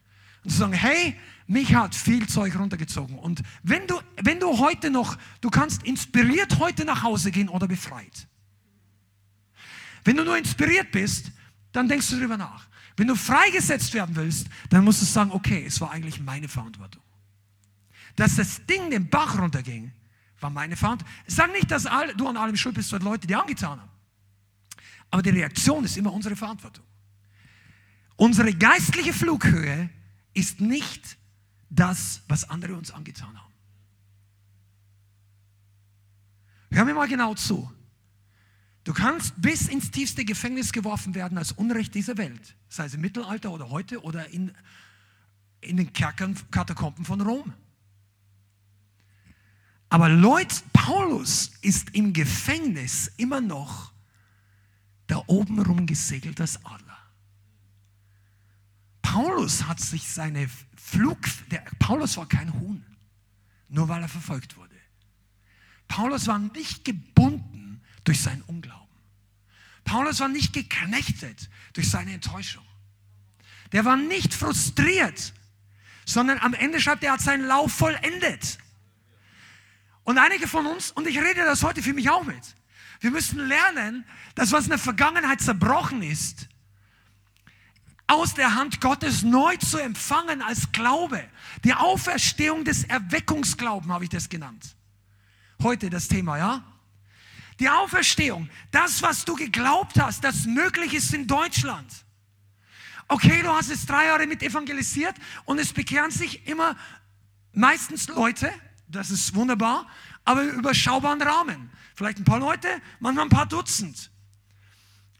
Und zu sagen, hey, mich hat viel Zeug runtergezogen. Und wenn du, wenn du heute noch, du kannst inspiriert heute nach Hause gehen oder befreit. Wenn du nur inspiriert bist, dann denkst du darüber nach. Wenn du freigesetzt werden willst, dann musst du sagen, okay, es war eigentlich meine Verantwortung. Dass das Ding den Bach runterging, war meine Verantwortung. Sag nicht, dass du an allem schuld bist, sondern Leute, die angetan haben. Aber die Reaktion ist immer unsere Verantwortung. Unsere geistliche Flughöhe ist nicht das, was andere uns angetan haben. Hör mir mal genau zu. Du kannst bis ins tiefste Gefängnis geworfen werden als Unrecht dieser Welt, sei es im Mittelalter oder heute oder in, in den Kerkern, Katakomben von Rom. Aber Leut, Paulus ist im Gefängnis immer noch da oben rum gesegelt als Adler. Paulus hat sich seine Flug, der, Paulus war kein Huhn, nur weil er verfolgt wurde. Paulus war nicht gebunden durch seinen Unglauben. Paulus war nicht geknechtet durch seine Enttäuschung. Der war nicht frustriert, sondern am Ende schreibt er, hat seinen Lauf vollendet. Und einige von uns, und ich rede das heute für mich auch mit, wir müssen lernen, dass was in der Vergangenheit zerbrochen ist, aus der Hand Gottes neu zu empfangen als Glaube. Die Auferstehung des Erweckungsglauben habe ich das genannt. Heute das Thema, ja? Die Auferstehung, das, was du geglaubt hast, das möglich ist in Deutschland. Okay, du hast es drei Jahre mit evangelisiert und es bekehren sich immer meistens Leute, das ist wunderbar, aber im überschaubaren Rahmen. Vielleicht ein paar Leute, manchmal ein paar Dutzend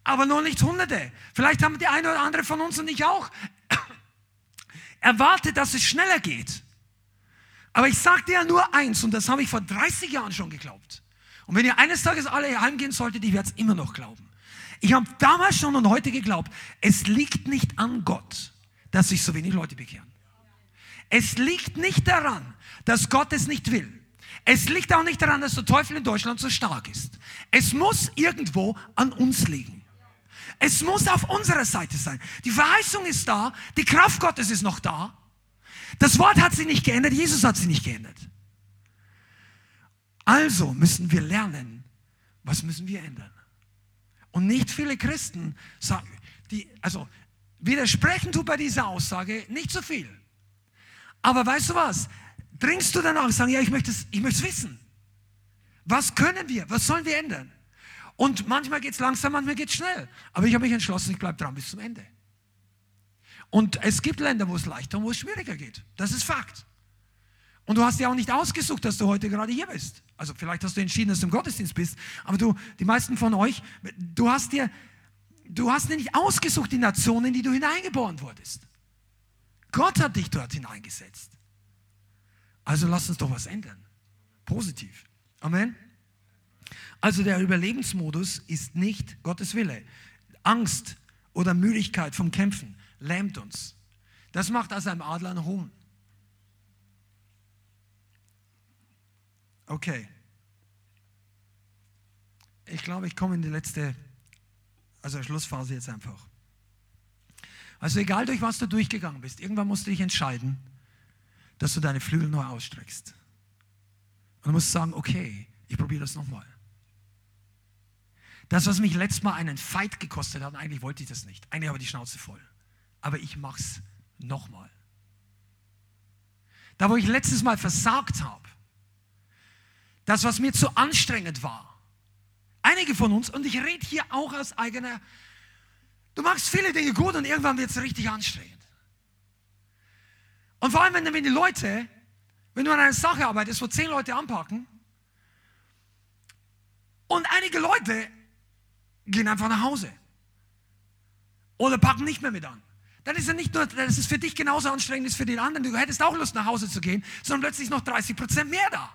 aber noch nicht Hunderte. Vielleicht haben die eine oder andere von uns und ich auch erwartet, dass es schneller geht. Aber ich dir ja nur eins, und das habe ich vor 30 Jahren schon geglaubt. Und wenn ihr eines Tages alle heimgehen solltet, ich werde es immer noch glauben. Ich habe damals schon und heute geglaubt, es liegt nicht an Gott, dass sich so wenig Leute bekehren. Es liegt nicht daran, dass Gott es nicht will. Es liegt auch nicht daran, dass der Teufel in Deutschland so stark ist. Es muss irgendwo an uns liegen. Es muss auf unserer Seite sein. Die Verheißung ist da, die Kraft Gottes ist noch da. Das Wort hat sich nicht geändert, Jesus hat sich nicht geändert. Also müssen wir lernen, was müssen wir ändern. Und nicht viele Christen sagen, die, also widersprechen tut bei dieser Aussage nicht so viel. Aber weißt du was? Dringst du danach sagen, ja, ich möchte es ich möchte es wissen. Was können wir? Was sollen wir ändern? Und manchmal geht es langsam, manchmal geht es schnell. Aber ich habe mich entschlossen, ich bleibe dran bis zum Ende. Und es gibt Länder, wo es leichter und wo es schwieriger geht. Das ist Fakt. Und du hast ja auch nicht ausgesucht, dass du heute gerade hier bist. Also vielleicht hast du entschieden, dass du im Gottesdienst bist, aber du, die meisten von euch, du hast dir, du hast dir nicht ausgesucht, die Nationen, in die du hineingeboren wurdest. Gott hat dich dort hineingesetzt. Also lass uns doch was ändern. Positiv. Amen. Also der Überlebensmodus ist nicht Gottes Wille. Angst oder Müdigkeit vom Kämpfen lähmt uns. Das macht aus einem Adler einen Huhn. Okay. Ich glaube, ich komme in die letzte, also Schlussphase jetzt einfach. Also egal durch was du durchgegangen bist, irgendwann musst du dich entscheiden, dass du deine Flügel neu ausstreckst. Und du musst sagen, okay, ich probiere das nochmal. Das, was mich letztes Mal einen Fight gekostet hat, eigentlich wollte ich das nicht. Eigentlich habe ich die Schnauze voll. Aber ich mache es nochmal. Da, wo ich letztes Mal versagt habe, das, was mir zu anstrengend war, einige von uns, und ich rede hier auch aus eigener, du machst viele Dinge gut und irgendwann wird es richtig anstrengend. Und vor allem, wenn, wenn die Leute, wenn du an einer Sache arbeitest, wo zehn Leute anpacken, und einige Leute gehen einfach nach Hause. Oder packen nicht mehr mit an. Dann ist es nicht nur, dass es für dich genauso anstrengend ist für den anderen, du hättest auch Lust nach Hause zu gehen, sondern plötzlich noch 30 Prozent mehr da.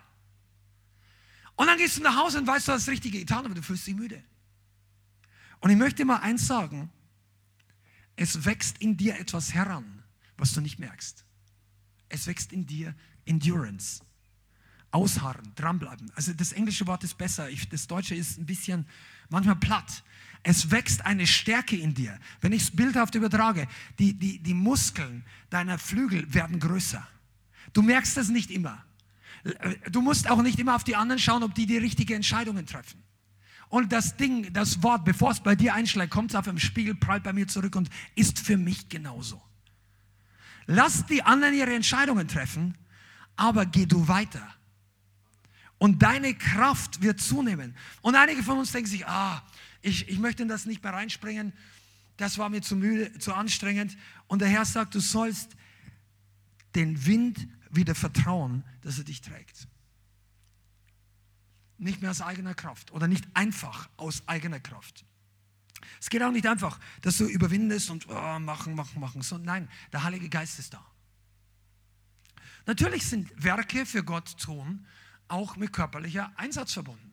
Und dann gehst du nach Hause und weißt, du hast das Richtige getan, aber du fühlst dich müde. Und ich möchte mal eins sagen, es wächst in dir etwas heran, was du nicht merkst. Es wächst in dir Endurance. Ausharren, dranbleiben. Also das englische Wort ist besser, ich, das deutsche ist ein bisschen manchmal platt. Es wächst eine Stärke in dir. Wenn ich es bildhaft übertrage, die, die, die Muskeln deiner Flügel werden größer. Du merkst das nicht immer. Du musst auch nicht immer auf die anderen schauen, ob die die richtigen Entscheidungen treffen. Und das Ding, das Wort, bevor es bei dir einschlägt, kommt es auf dem Spiegel, prallt bei mir zurück und ist für mich genauso. Lass die anderen ihre Entscheidungen treffen, aber geh du weiter. Und deine Kraft wird zunehmen. Und einige von uns denken sich, ah, ich, ich möchte in das nicht mehr reinspringen, das war mir zu müde, zu anstrengend. Und der Herr sagt, du sollst den Wind wieder vertrauen, dass er dich trägt. Nicht mehr aus eigener Kraft oder nicht einfach aus eigener Kraft. Es geht auch nicht einfach, dass du überwindest und oh, machen, machen, machen. So, nein, der Heilige Geist ist da. Natürlich sind Werke für Gott tun auch mit körperlicher Einsatz verbunden.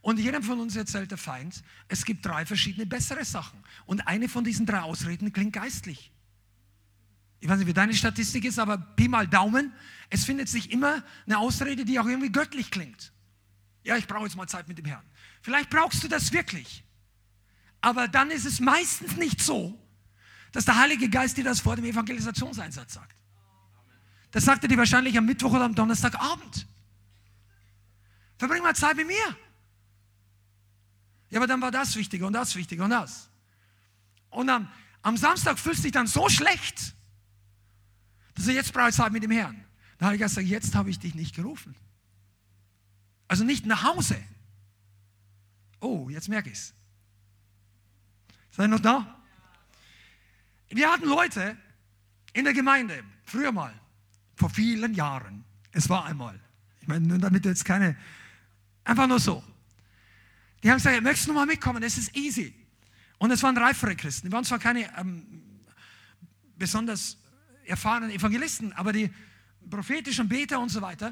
Und jedem von uns erzählt der Feind, es gibt drei verschiedene bessere Sachen. Und eine von diesen drei Ausreden klingt geistlich. Ich weiß nicht, wie deine Statistik ist, aber Pi mal Daumen, es findet sich immer eine Ausrede, die auch irgendwie göttlich klingt. Ja, ich brauche jetzt mal Zeit mit dem Herrn. Vielleicht brauchst du das wirklich. Aber dann ist es meistens nicht so, dass der Heilige Geist dir das vor dem Evangelisationseinsatz sagt. Das sagt er dir wahrscheinlich am Mittwoch oder am Donnerstagabend. Verbring mal Zeit mit mir. Ja, aber dann war das wichtiger und das wichtiger und das. Und am, am Samstag fühlst du dich dann so schlecht, dass du jetzt brauchst Zeit mit dem Herrn. Der Heilige Geist sagt, jetzt habe ich dich nicht gerufen. Also nicht nach Hause. Oh, jetzt merke ich es. Seid ihr noch da? Wir hatten Leute in der Gemeinde, früher mal, vor vielen Jahren. Es war einmal. Ich meine, nur damit du jetzt keine, einfach nur so. Die haben gesagt, möchtest du mal mitkommen? Das ist easy. Und es waren reifere Christen. Die waren zwar keine ähm, besonders erfahrenen Evangelisten, aber die prophetischen Beter und so weiter.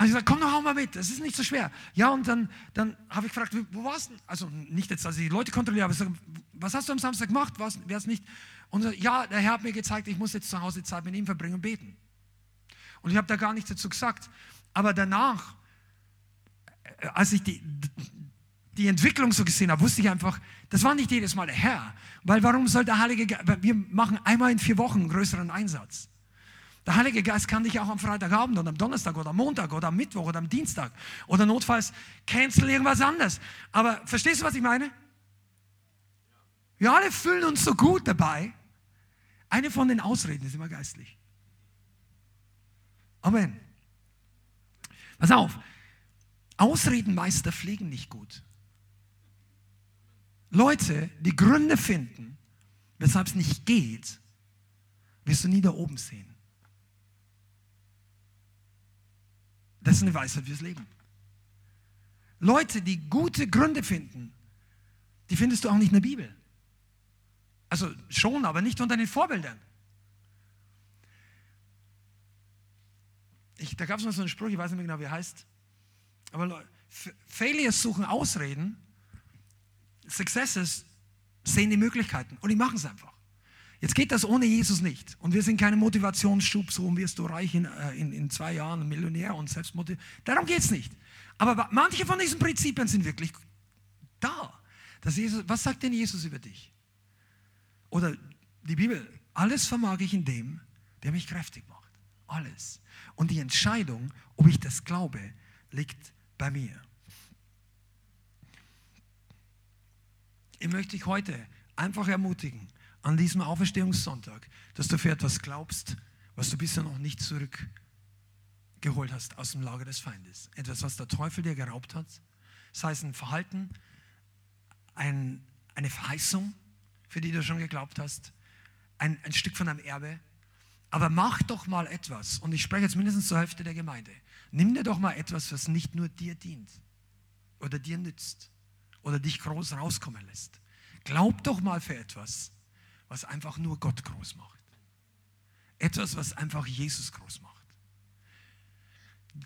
Und ich gesagt, komm doch auch mal mit, das ist nicht so schwer. Ja, und dann, dann habe ich gefragt, wo warst du? Also nicht jetzt, dass ich die Leute kontrolliere, aber ich sage, was hast du am Samstag gemacht? Wer es nicht? Und so, ja, der Herr hat mir gezeigt, ich muss jetzt zu Hause Zeit mit ihm verbringen und beten. Und ich habe da gar nichts dazu gesagt. Aber danach, als ich die, die Entwicklung so gesehen habe, wusste ich einfach, das war nicht jedes Mal der Herr. Weil warum soll der Heilige Geist, wir machen einmal in vier Wochen einen größeren Einsatz. Der Heilige Geist kann dich auch am Freitagabend oder am Donnerstag oder am Montag oder am Mittwoch oder am Dienstag oder notfalls cancel irgendwas anderes. Aber verstehst du, was ich meine? Wir alle fühlen uns so gut dabei. Eine von den Ausreden ist immer geistlich. Amen. Pass auf. Ausredenmeister fliegen nicht gut. Leute, die Gründe finden, weshalb es nicht geht, wirst du nie da oben sehen. Das ist eine Weisheit fürs Leben. Leute, die gute Gründe finden, die findest du auch nicht in der Bibel. Also schon, aber nicht unter den Vorbildern. Ich, da gab es noch so einen Spruch, ich weiß nicht mehr genau, wie er heißt. Aber Failures suchen Ausreden, Successes sehen die Möglichkeiten und die machen es einfach. Jetzt geht das ohne Jesus nicht. Und wir sind keine Motivationsschub, so wirst du reich in, äh, in, in zwei Jahren, Millionär und selbstmotiviert. Darum geht es nicht. Aber manche von diesen Prinzipien sind wirklich da. Dass Jesus, was sagt denn Jesus über dich? Oder die Bibel, alles vermag ich in dem, der mich kräftig macht. Alles. Und die Entscheidung, ob ich das glaube, liegt bei mir. Ich möchte dich heute einfach ermutigen, an diesem Auferstehungssonntag, dass du für etwas glaubst, was du bisher noch nicht zurückgeholt hast aus dem Lager des Feindes. Etwas, was der Teufel dir geraubt hat. Sei es ein Verhalten, ein, eine Verheißung, für die du schon geglaubt hast, ein, ein Stück von einem Erbe. Aber mach doch mal etwas, und ich spreche jetzt mindestens zur Hälfte der Gemeinde. Nimm dir doch mal etwas, was nicht nur dir dient oder dir nützt oder dich groß rauskommen lässt. Glaub doch mal für etwas, was einfach nur Gott groß macht. Etwas, was einfach Jesus groß macht.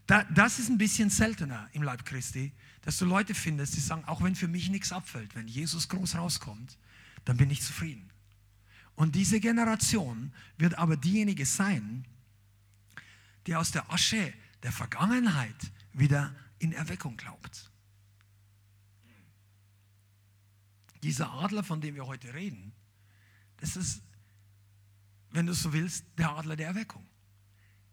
das ist ein bisschen seltener im Leib Christi, dass du Leute findest, die sagen, auch wenn für mich nichts abfällt, wenn Jesus groß rauskommt, dann bin ich zufrieden. Und diese Generation wird aber diejenige sein, die aus der Asche der Vergangenheit wieder in Erweckung glaubt. dieser Adler, von dem wir heute reden, das ist, wenn du so willst, der Adler der Erweckung.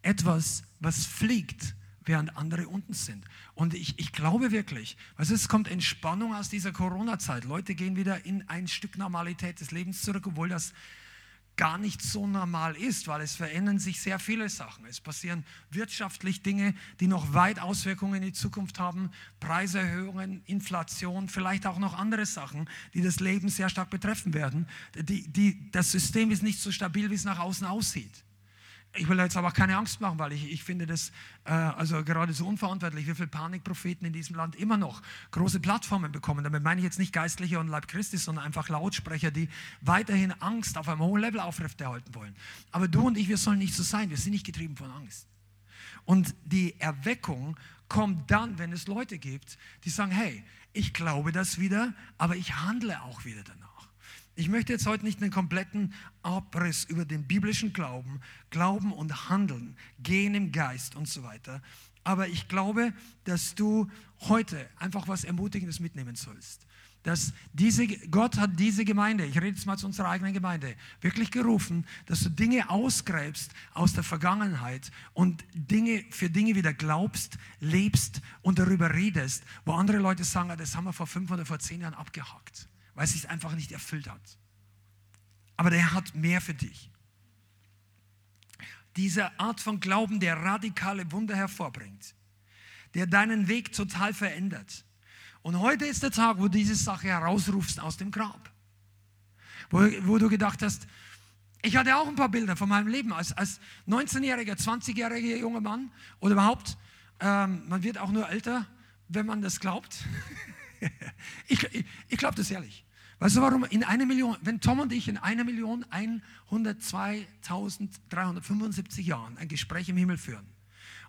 Etwas, was fliegt, während andere unten sind. Und ich, ich glaube wirklich, also es kommt Entspannung aus dieser Corona-Zeit. Leute gehen wieder in ein Stück Normalität des Lebens zurück, obwohl das gar nicht so normal ist, weil es verändern sich sehr viele Sachen. Es passieren wirtschaftlich Dinge, die noch weit Auswirkungen in die Zukunft haben, Preiserhöhungen, Inflation, vielleicht auch noch andere Sachen, die das Leben sehr stark betreffen werden. Die, die, das System ist nicht so stabil, wie es nach außen aussieht. Ich will jetzt aber keine Angst machen, weil ich, ich finde das äh, also gerade so unverantwortlich, wie viele Panikpropheten in diesem Land immer noch große Plattformen bekommen. Damit meine ich jetzt nicht Geistliche und Leib Christi, sondern einfach Lautsprecher, die weiterhin Angst auf einem hohen Level aufrechterhalten wollen. Aber du und ich, wir sollen nicht so sein. Wir sind nicht getrieben von Angst. Und die Erweckung kommt dann, wenn es Leute gibt, die sagen, hey, ich glaube das wieder, aber ich handle auch wieder danach. Ich möchte jetzt heute nicht einen kompletten Abriss über den biblischen Glauben, Glauben und Handeln, Gehen im Geist und so weiter. Aber ich glaube, dass du heute einfach was Ermutigendes mitnehmen sollst. Dass diese, Gott hat diese Gemeinde, ich rede jetzt mal zu unserer eigenen Gemeinde, wirklich gerufen, dass du Dinge ausgräbst aus der Vergangenheit und Dinge, für Dinge wieder glaubst, lebst und darüber redest, wo andere Leute sagen, ah, das haben wir vor fünf oder vor zehn Jahren abgehakt weil es sich einfach nicht erfüllt hat. Aber der hat mehr für dich. Diese Art von Glauben, der radikale Wunder hervorbringt, der deinen Weg total verändert. Und heute ist der Tag, wo du diese Sache herausrufst aus dem Grab. Wo, wo du gedacht hast, ich hatte auch ein paar Bilder von meinem Leben als, als 19-jähriger, 20-jähriger junger Mann oder überhaupt, ähm, man wird auch nur älter, wenn man das glaubt. ich, ich, glaube das ehrlich. Weißt du warum? In einer Million, wenn Tom und ich in einer Million 102.375 Jahren ein Gespräch im Himmel führen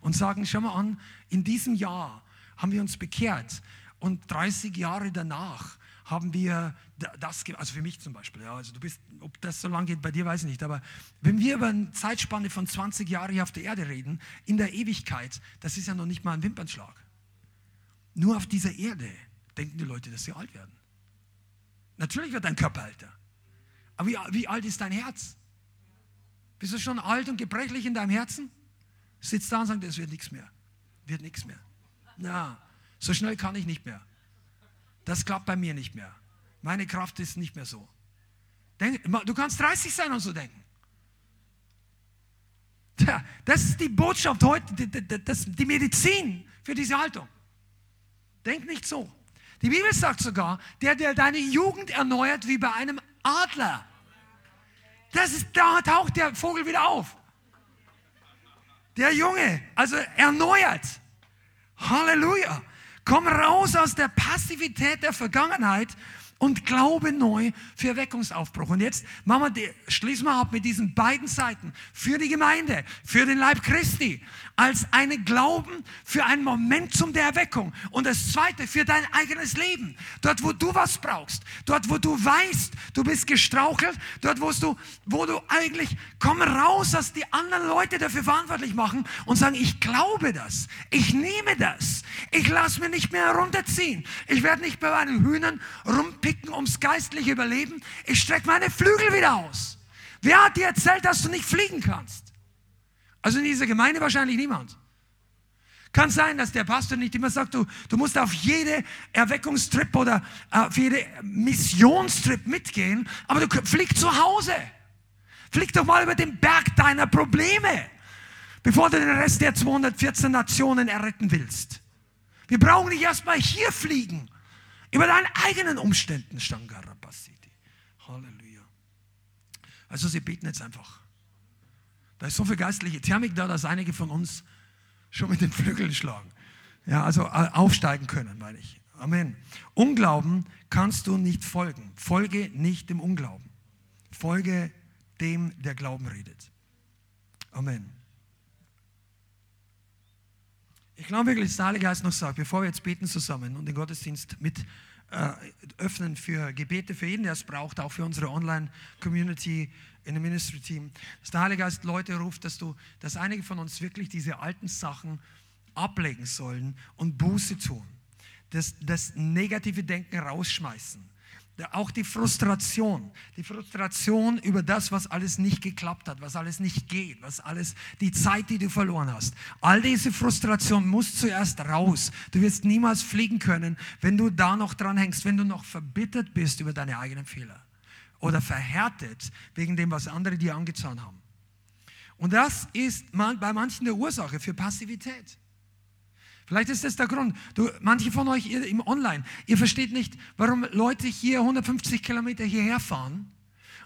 und sagen, schau mal an, in diesem Jahr haben wir uns bekehrt und 30 Jahre danach haben wir das, also für mich zum Beispiel, ja, also du bist, ob das so lange geht bei dir, weiß ich nicht, aber wenn wir über eine Zeitspanne von 20 Jahren hier auf der Erde reden, in der Ewigkeit, das ist ja noch nicht mal ein Wimpernschlag. Nur auf dieser Erde denken die Leute, dass sie alt werden. Natürlich wird dein Körper älter. Aber wie, wie alt ist dein Herz? Bist du schon alt und gebrechlich in deinem Herzen? Sitzt da und sagt, es wird nichts mehr. Wird nichts mehr. Na, so schnell kann ich nicht mehr. Das klappt bei mir nicht mehr. Meine Kraft ist nicht mehr so. Denk, du kannst 30 sein und so denken. Tja, das ist die Botschaft heute, die, das, die Medizin für diese Haltung. Denk nicht so. Die Bibel sagt sogar, der, der deine Jugend erneuert wie bei einem Adler. Das ist, da taucht der Vogel wieder auf. Der Junge, also erneuert. Halleluja. Komm raus aus der Passivität der Vergangenheit und Glaube neu für Erweckungsaufbruch. Und jetzt machen wir, schließen wir ab mit diesen beiden Seiten für die Gemeinde, für den Leib Christi, als eine Glauben für ein Momentum der Erweckung. Und das zweite für dein eigenes Leben. Dort, wo du was brauchst, dort, wo du weißt, du bist gestrauchelt, dort, wo du, wo du eigentlich, komm raus, dass die anderen Leute dafür verantwortlich machen und sagen, ich glaube das, ich nehme das, ich lasse mir nicht mehr herunterziehen, ich werde nicht bei meinen Hühnern rumpicken picken ums geistliche Überleben. Ich strecke meine Flügel wieder aus. Wer hat dir erzählt, dass du nicht fliegen kannst? Also in dieser Gemeinde wahrscheinlich niemand. Kann sein, dass der Pastor nicht immer sagt, du, du musst auf jede Erweckungstrip oder äh, auf jede Missionstrip mitgehen, aber du flieg zu Hause. Flieg doch mal über den Berg deiner Probleme, bevor du den Rest der 214 Nationen erretten willst. Wir brauchen nicht erstmal hier fliegen über deinen eigenen Umständen, Shangarabasiti. Halleluja. Also sie beten jetzt einfach. Da ist so viel geistliche Thermik da, dass einige von uns schon mit den Flügeln schlagen. Ja, also äh, aufsteigen können, meine ich. Amen. Unglauben kannst du nicht folgen. Folge nicht dem Unglauben. Folge dem, der Glauben redet. Amen. Ich glaube wirklich, dass der Heilige Geist noch sagt, bevor wir jetzt beten zusammen und den Gottesdienst mit äh, öffnen für Gebete für jeden, der es braucht, auch für unsere Online-Community in dem Ministry-Team, dass der Heilige Geist Leute ruft, dass, du, dass einige von uns wirklich diese alten Sachen ablegen sollen und Buße tun. Das, das negative Denken rausschmeißen auch die Frustration, die Frustration über das, was alles nicht geklappt hat, was alles nicht geht, was alles, die Zeit, die du verloren hast. All diese Frustration muss zuerst raus. Du wirst niemals fliegen können, wenn du da noch dran hängst, wenn du noch verbittert bist über deine eigenen Fehler oder verhärtet wegen dem, was andere dir angetan haben. Und das ist bei manchen der Ursache für Passivität. Vielleicht ist das der Grund. Du, manche von euch ihr, im Online, ihr versteht nicht, warum Leute hier 150 Kilometer hierher fahren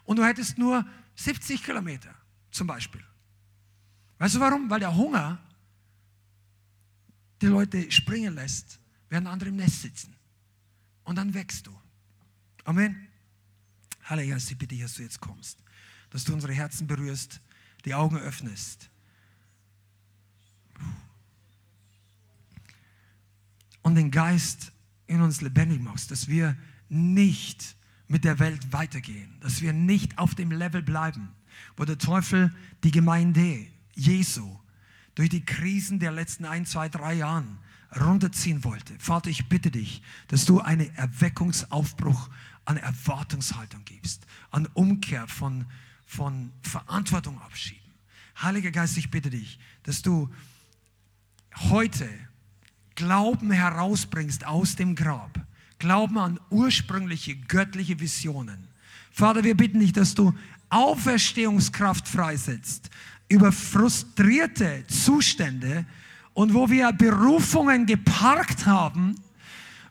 und du hättest nur 70 Kilometer zum Beispiel. Weißt du warum? Weil der Hunger die Leute springen lässt, während andere im Nest sitzen. Und dann wächst du. Amen. Heiliger ich bitte dich, dass du jetzt kommst, dass du unsere Herzen berührst, die Augen öffnest und den Geist in uns lebendig machst, dass wir nicht mit der Welt weitergehen, dass wir nicht auf dem Level bleiben, wo der Teufel die Gemeinde Jesu durch die Krisen der letzten ein, zwei, drei Jahren runterziehen wollte. Vater, ich bitte dich, dass du einen Erweckungsaufbruch an Erwartungshaltung gibst, an Umkehr von, von Verantwortung abschieben. Heiliger Geist, ich bitte dich, dass du heute Glauben herausbringst aus dem Grab. Glauben an ursprüngliche göttliche Visionen. Vater, wir bitten dich, dass du Auferstehungskraft freisetzt über frustrierte Zustände und wo wir Berufungen geparkt haben,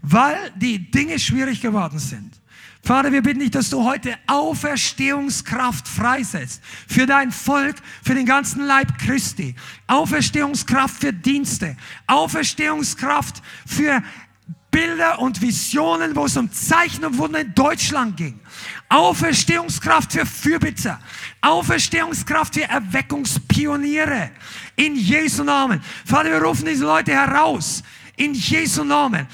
weil die Dinge schwierig geworden sind. Vater, wir bitten dich, dass du heute Auferstehungskraft freisetzt für dein Volk, für den ganzen Leib Christi. Auferstehungskraft für Dienste. Auferstehungskraft für Bilder und Visionen, wo es um Zeichen und Wunder in Deutschland ging. Auferstehungskraft für Fürbitter. Auferstehungskraft für Erweckungspioniere. In Jesu Namen. Vater, wir rufen diese Leute heraus. In Jesu Namen.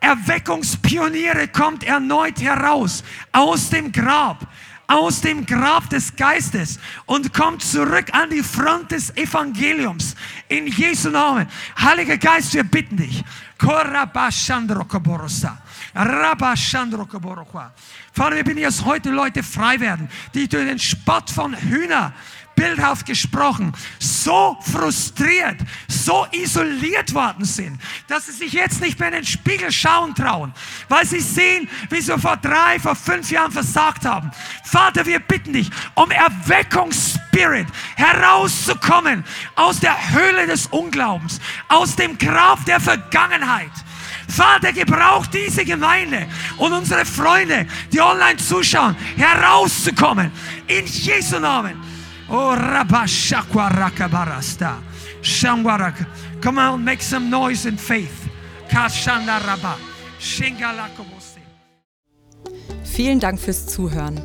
Erweckungspioniere kommt erneut heraus aus dem Grab, aus dem Grab des Geistes und kommt zurück an die Front des Evangeliums. In Jesu Namen. Heiliger Geist, wir bitten dich. Vater, wir bitten, dass heute Leute frei werden, die durch den Spott von Hühner bildhaft gesprochen, so frustriert, so isoliert worden sind, dass sie sich jetzt nicht mehr in den Spiegel schauen trauen, weil sie sehen, wie sie vor drei, vor fünf Jahren versagt haben. Vater, wir bitten dich um Erweckungsspirit, herauszukommen aus der Höhle des Unglaubens, aus dem Grab der Vergangenheit. Vater, gebrauch diese Gemeinde und unsere Freunde, die online zuschauen, herauszukommen. In Jesu Namen. Oh, Rabashakwa Rakabarasta. Shangwaraka. Come on, make some noise in faith. Kashanda Rabba. Vielen Dank fürs Zuhören.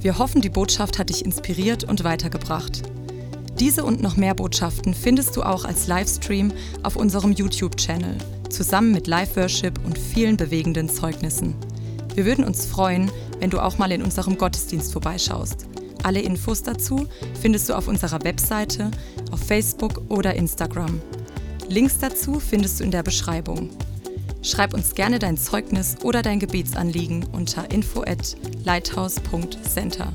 Wir hoffen, die Botschaft hat dich inspiriert und weitergebracht. Diese und noch mehr Botschaften findest du auch als Livestream auf unserem YouTube-Channel, zusammen mit Live-Worship und vielen bewegenden Zeugnissen. Wir würden uns freuen, wenn du auch mal in unserem Gottesdienst vorbeischaust. Alle Infos dazu findest du auf unserer Webseite, auf Facebook oder Instagram. Links dazu findest du in der Beschreibung. Schreib uns gerne dein Zeugnis oder dein Gebetsanliegen unter info at lighthouse.center.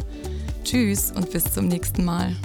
Tschüss und bis zum nächsten Mal.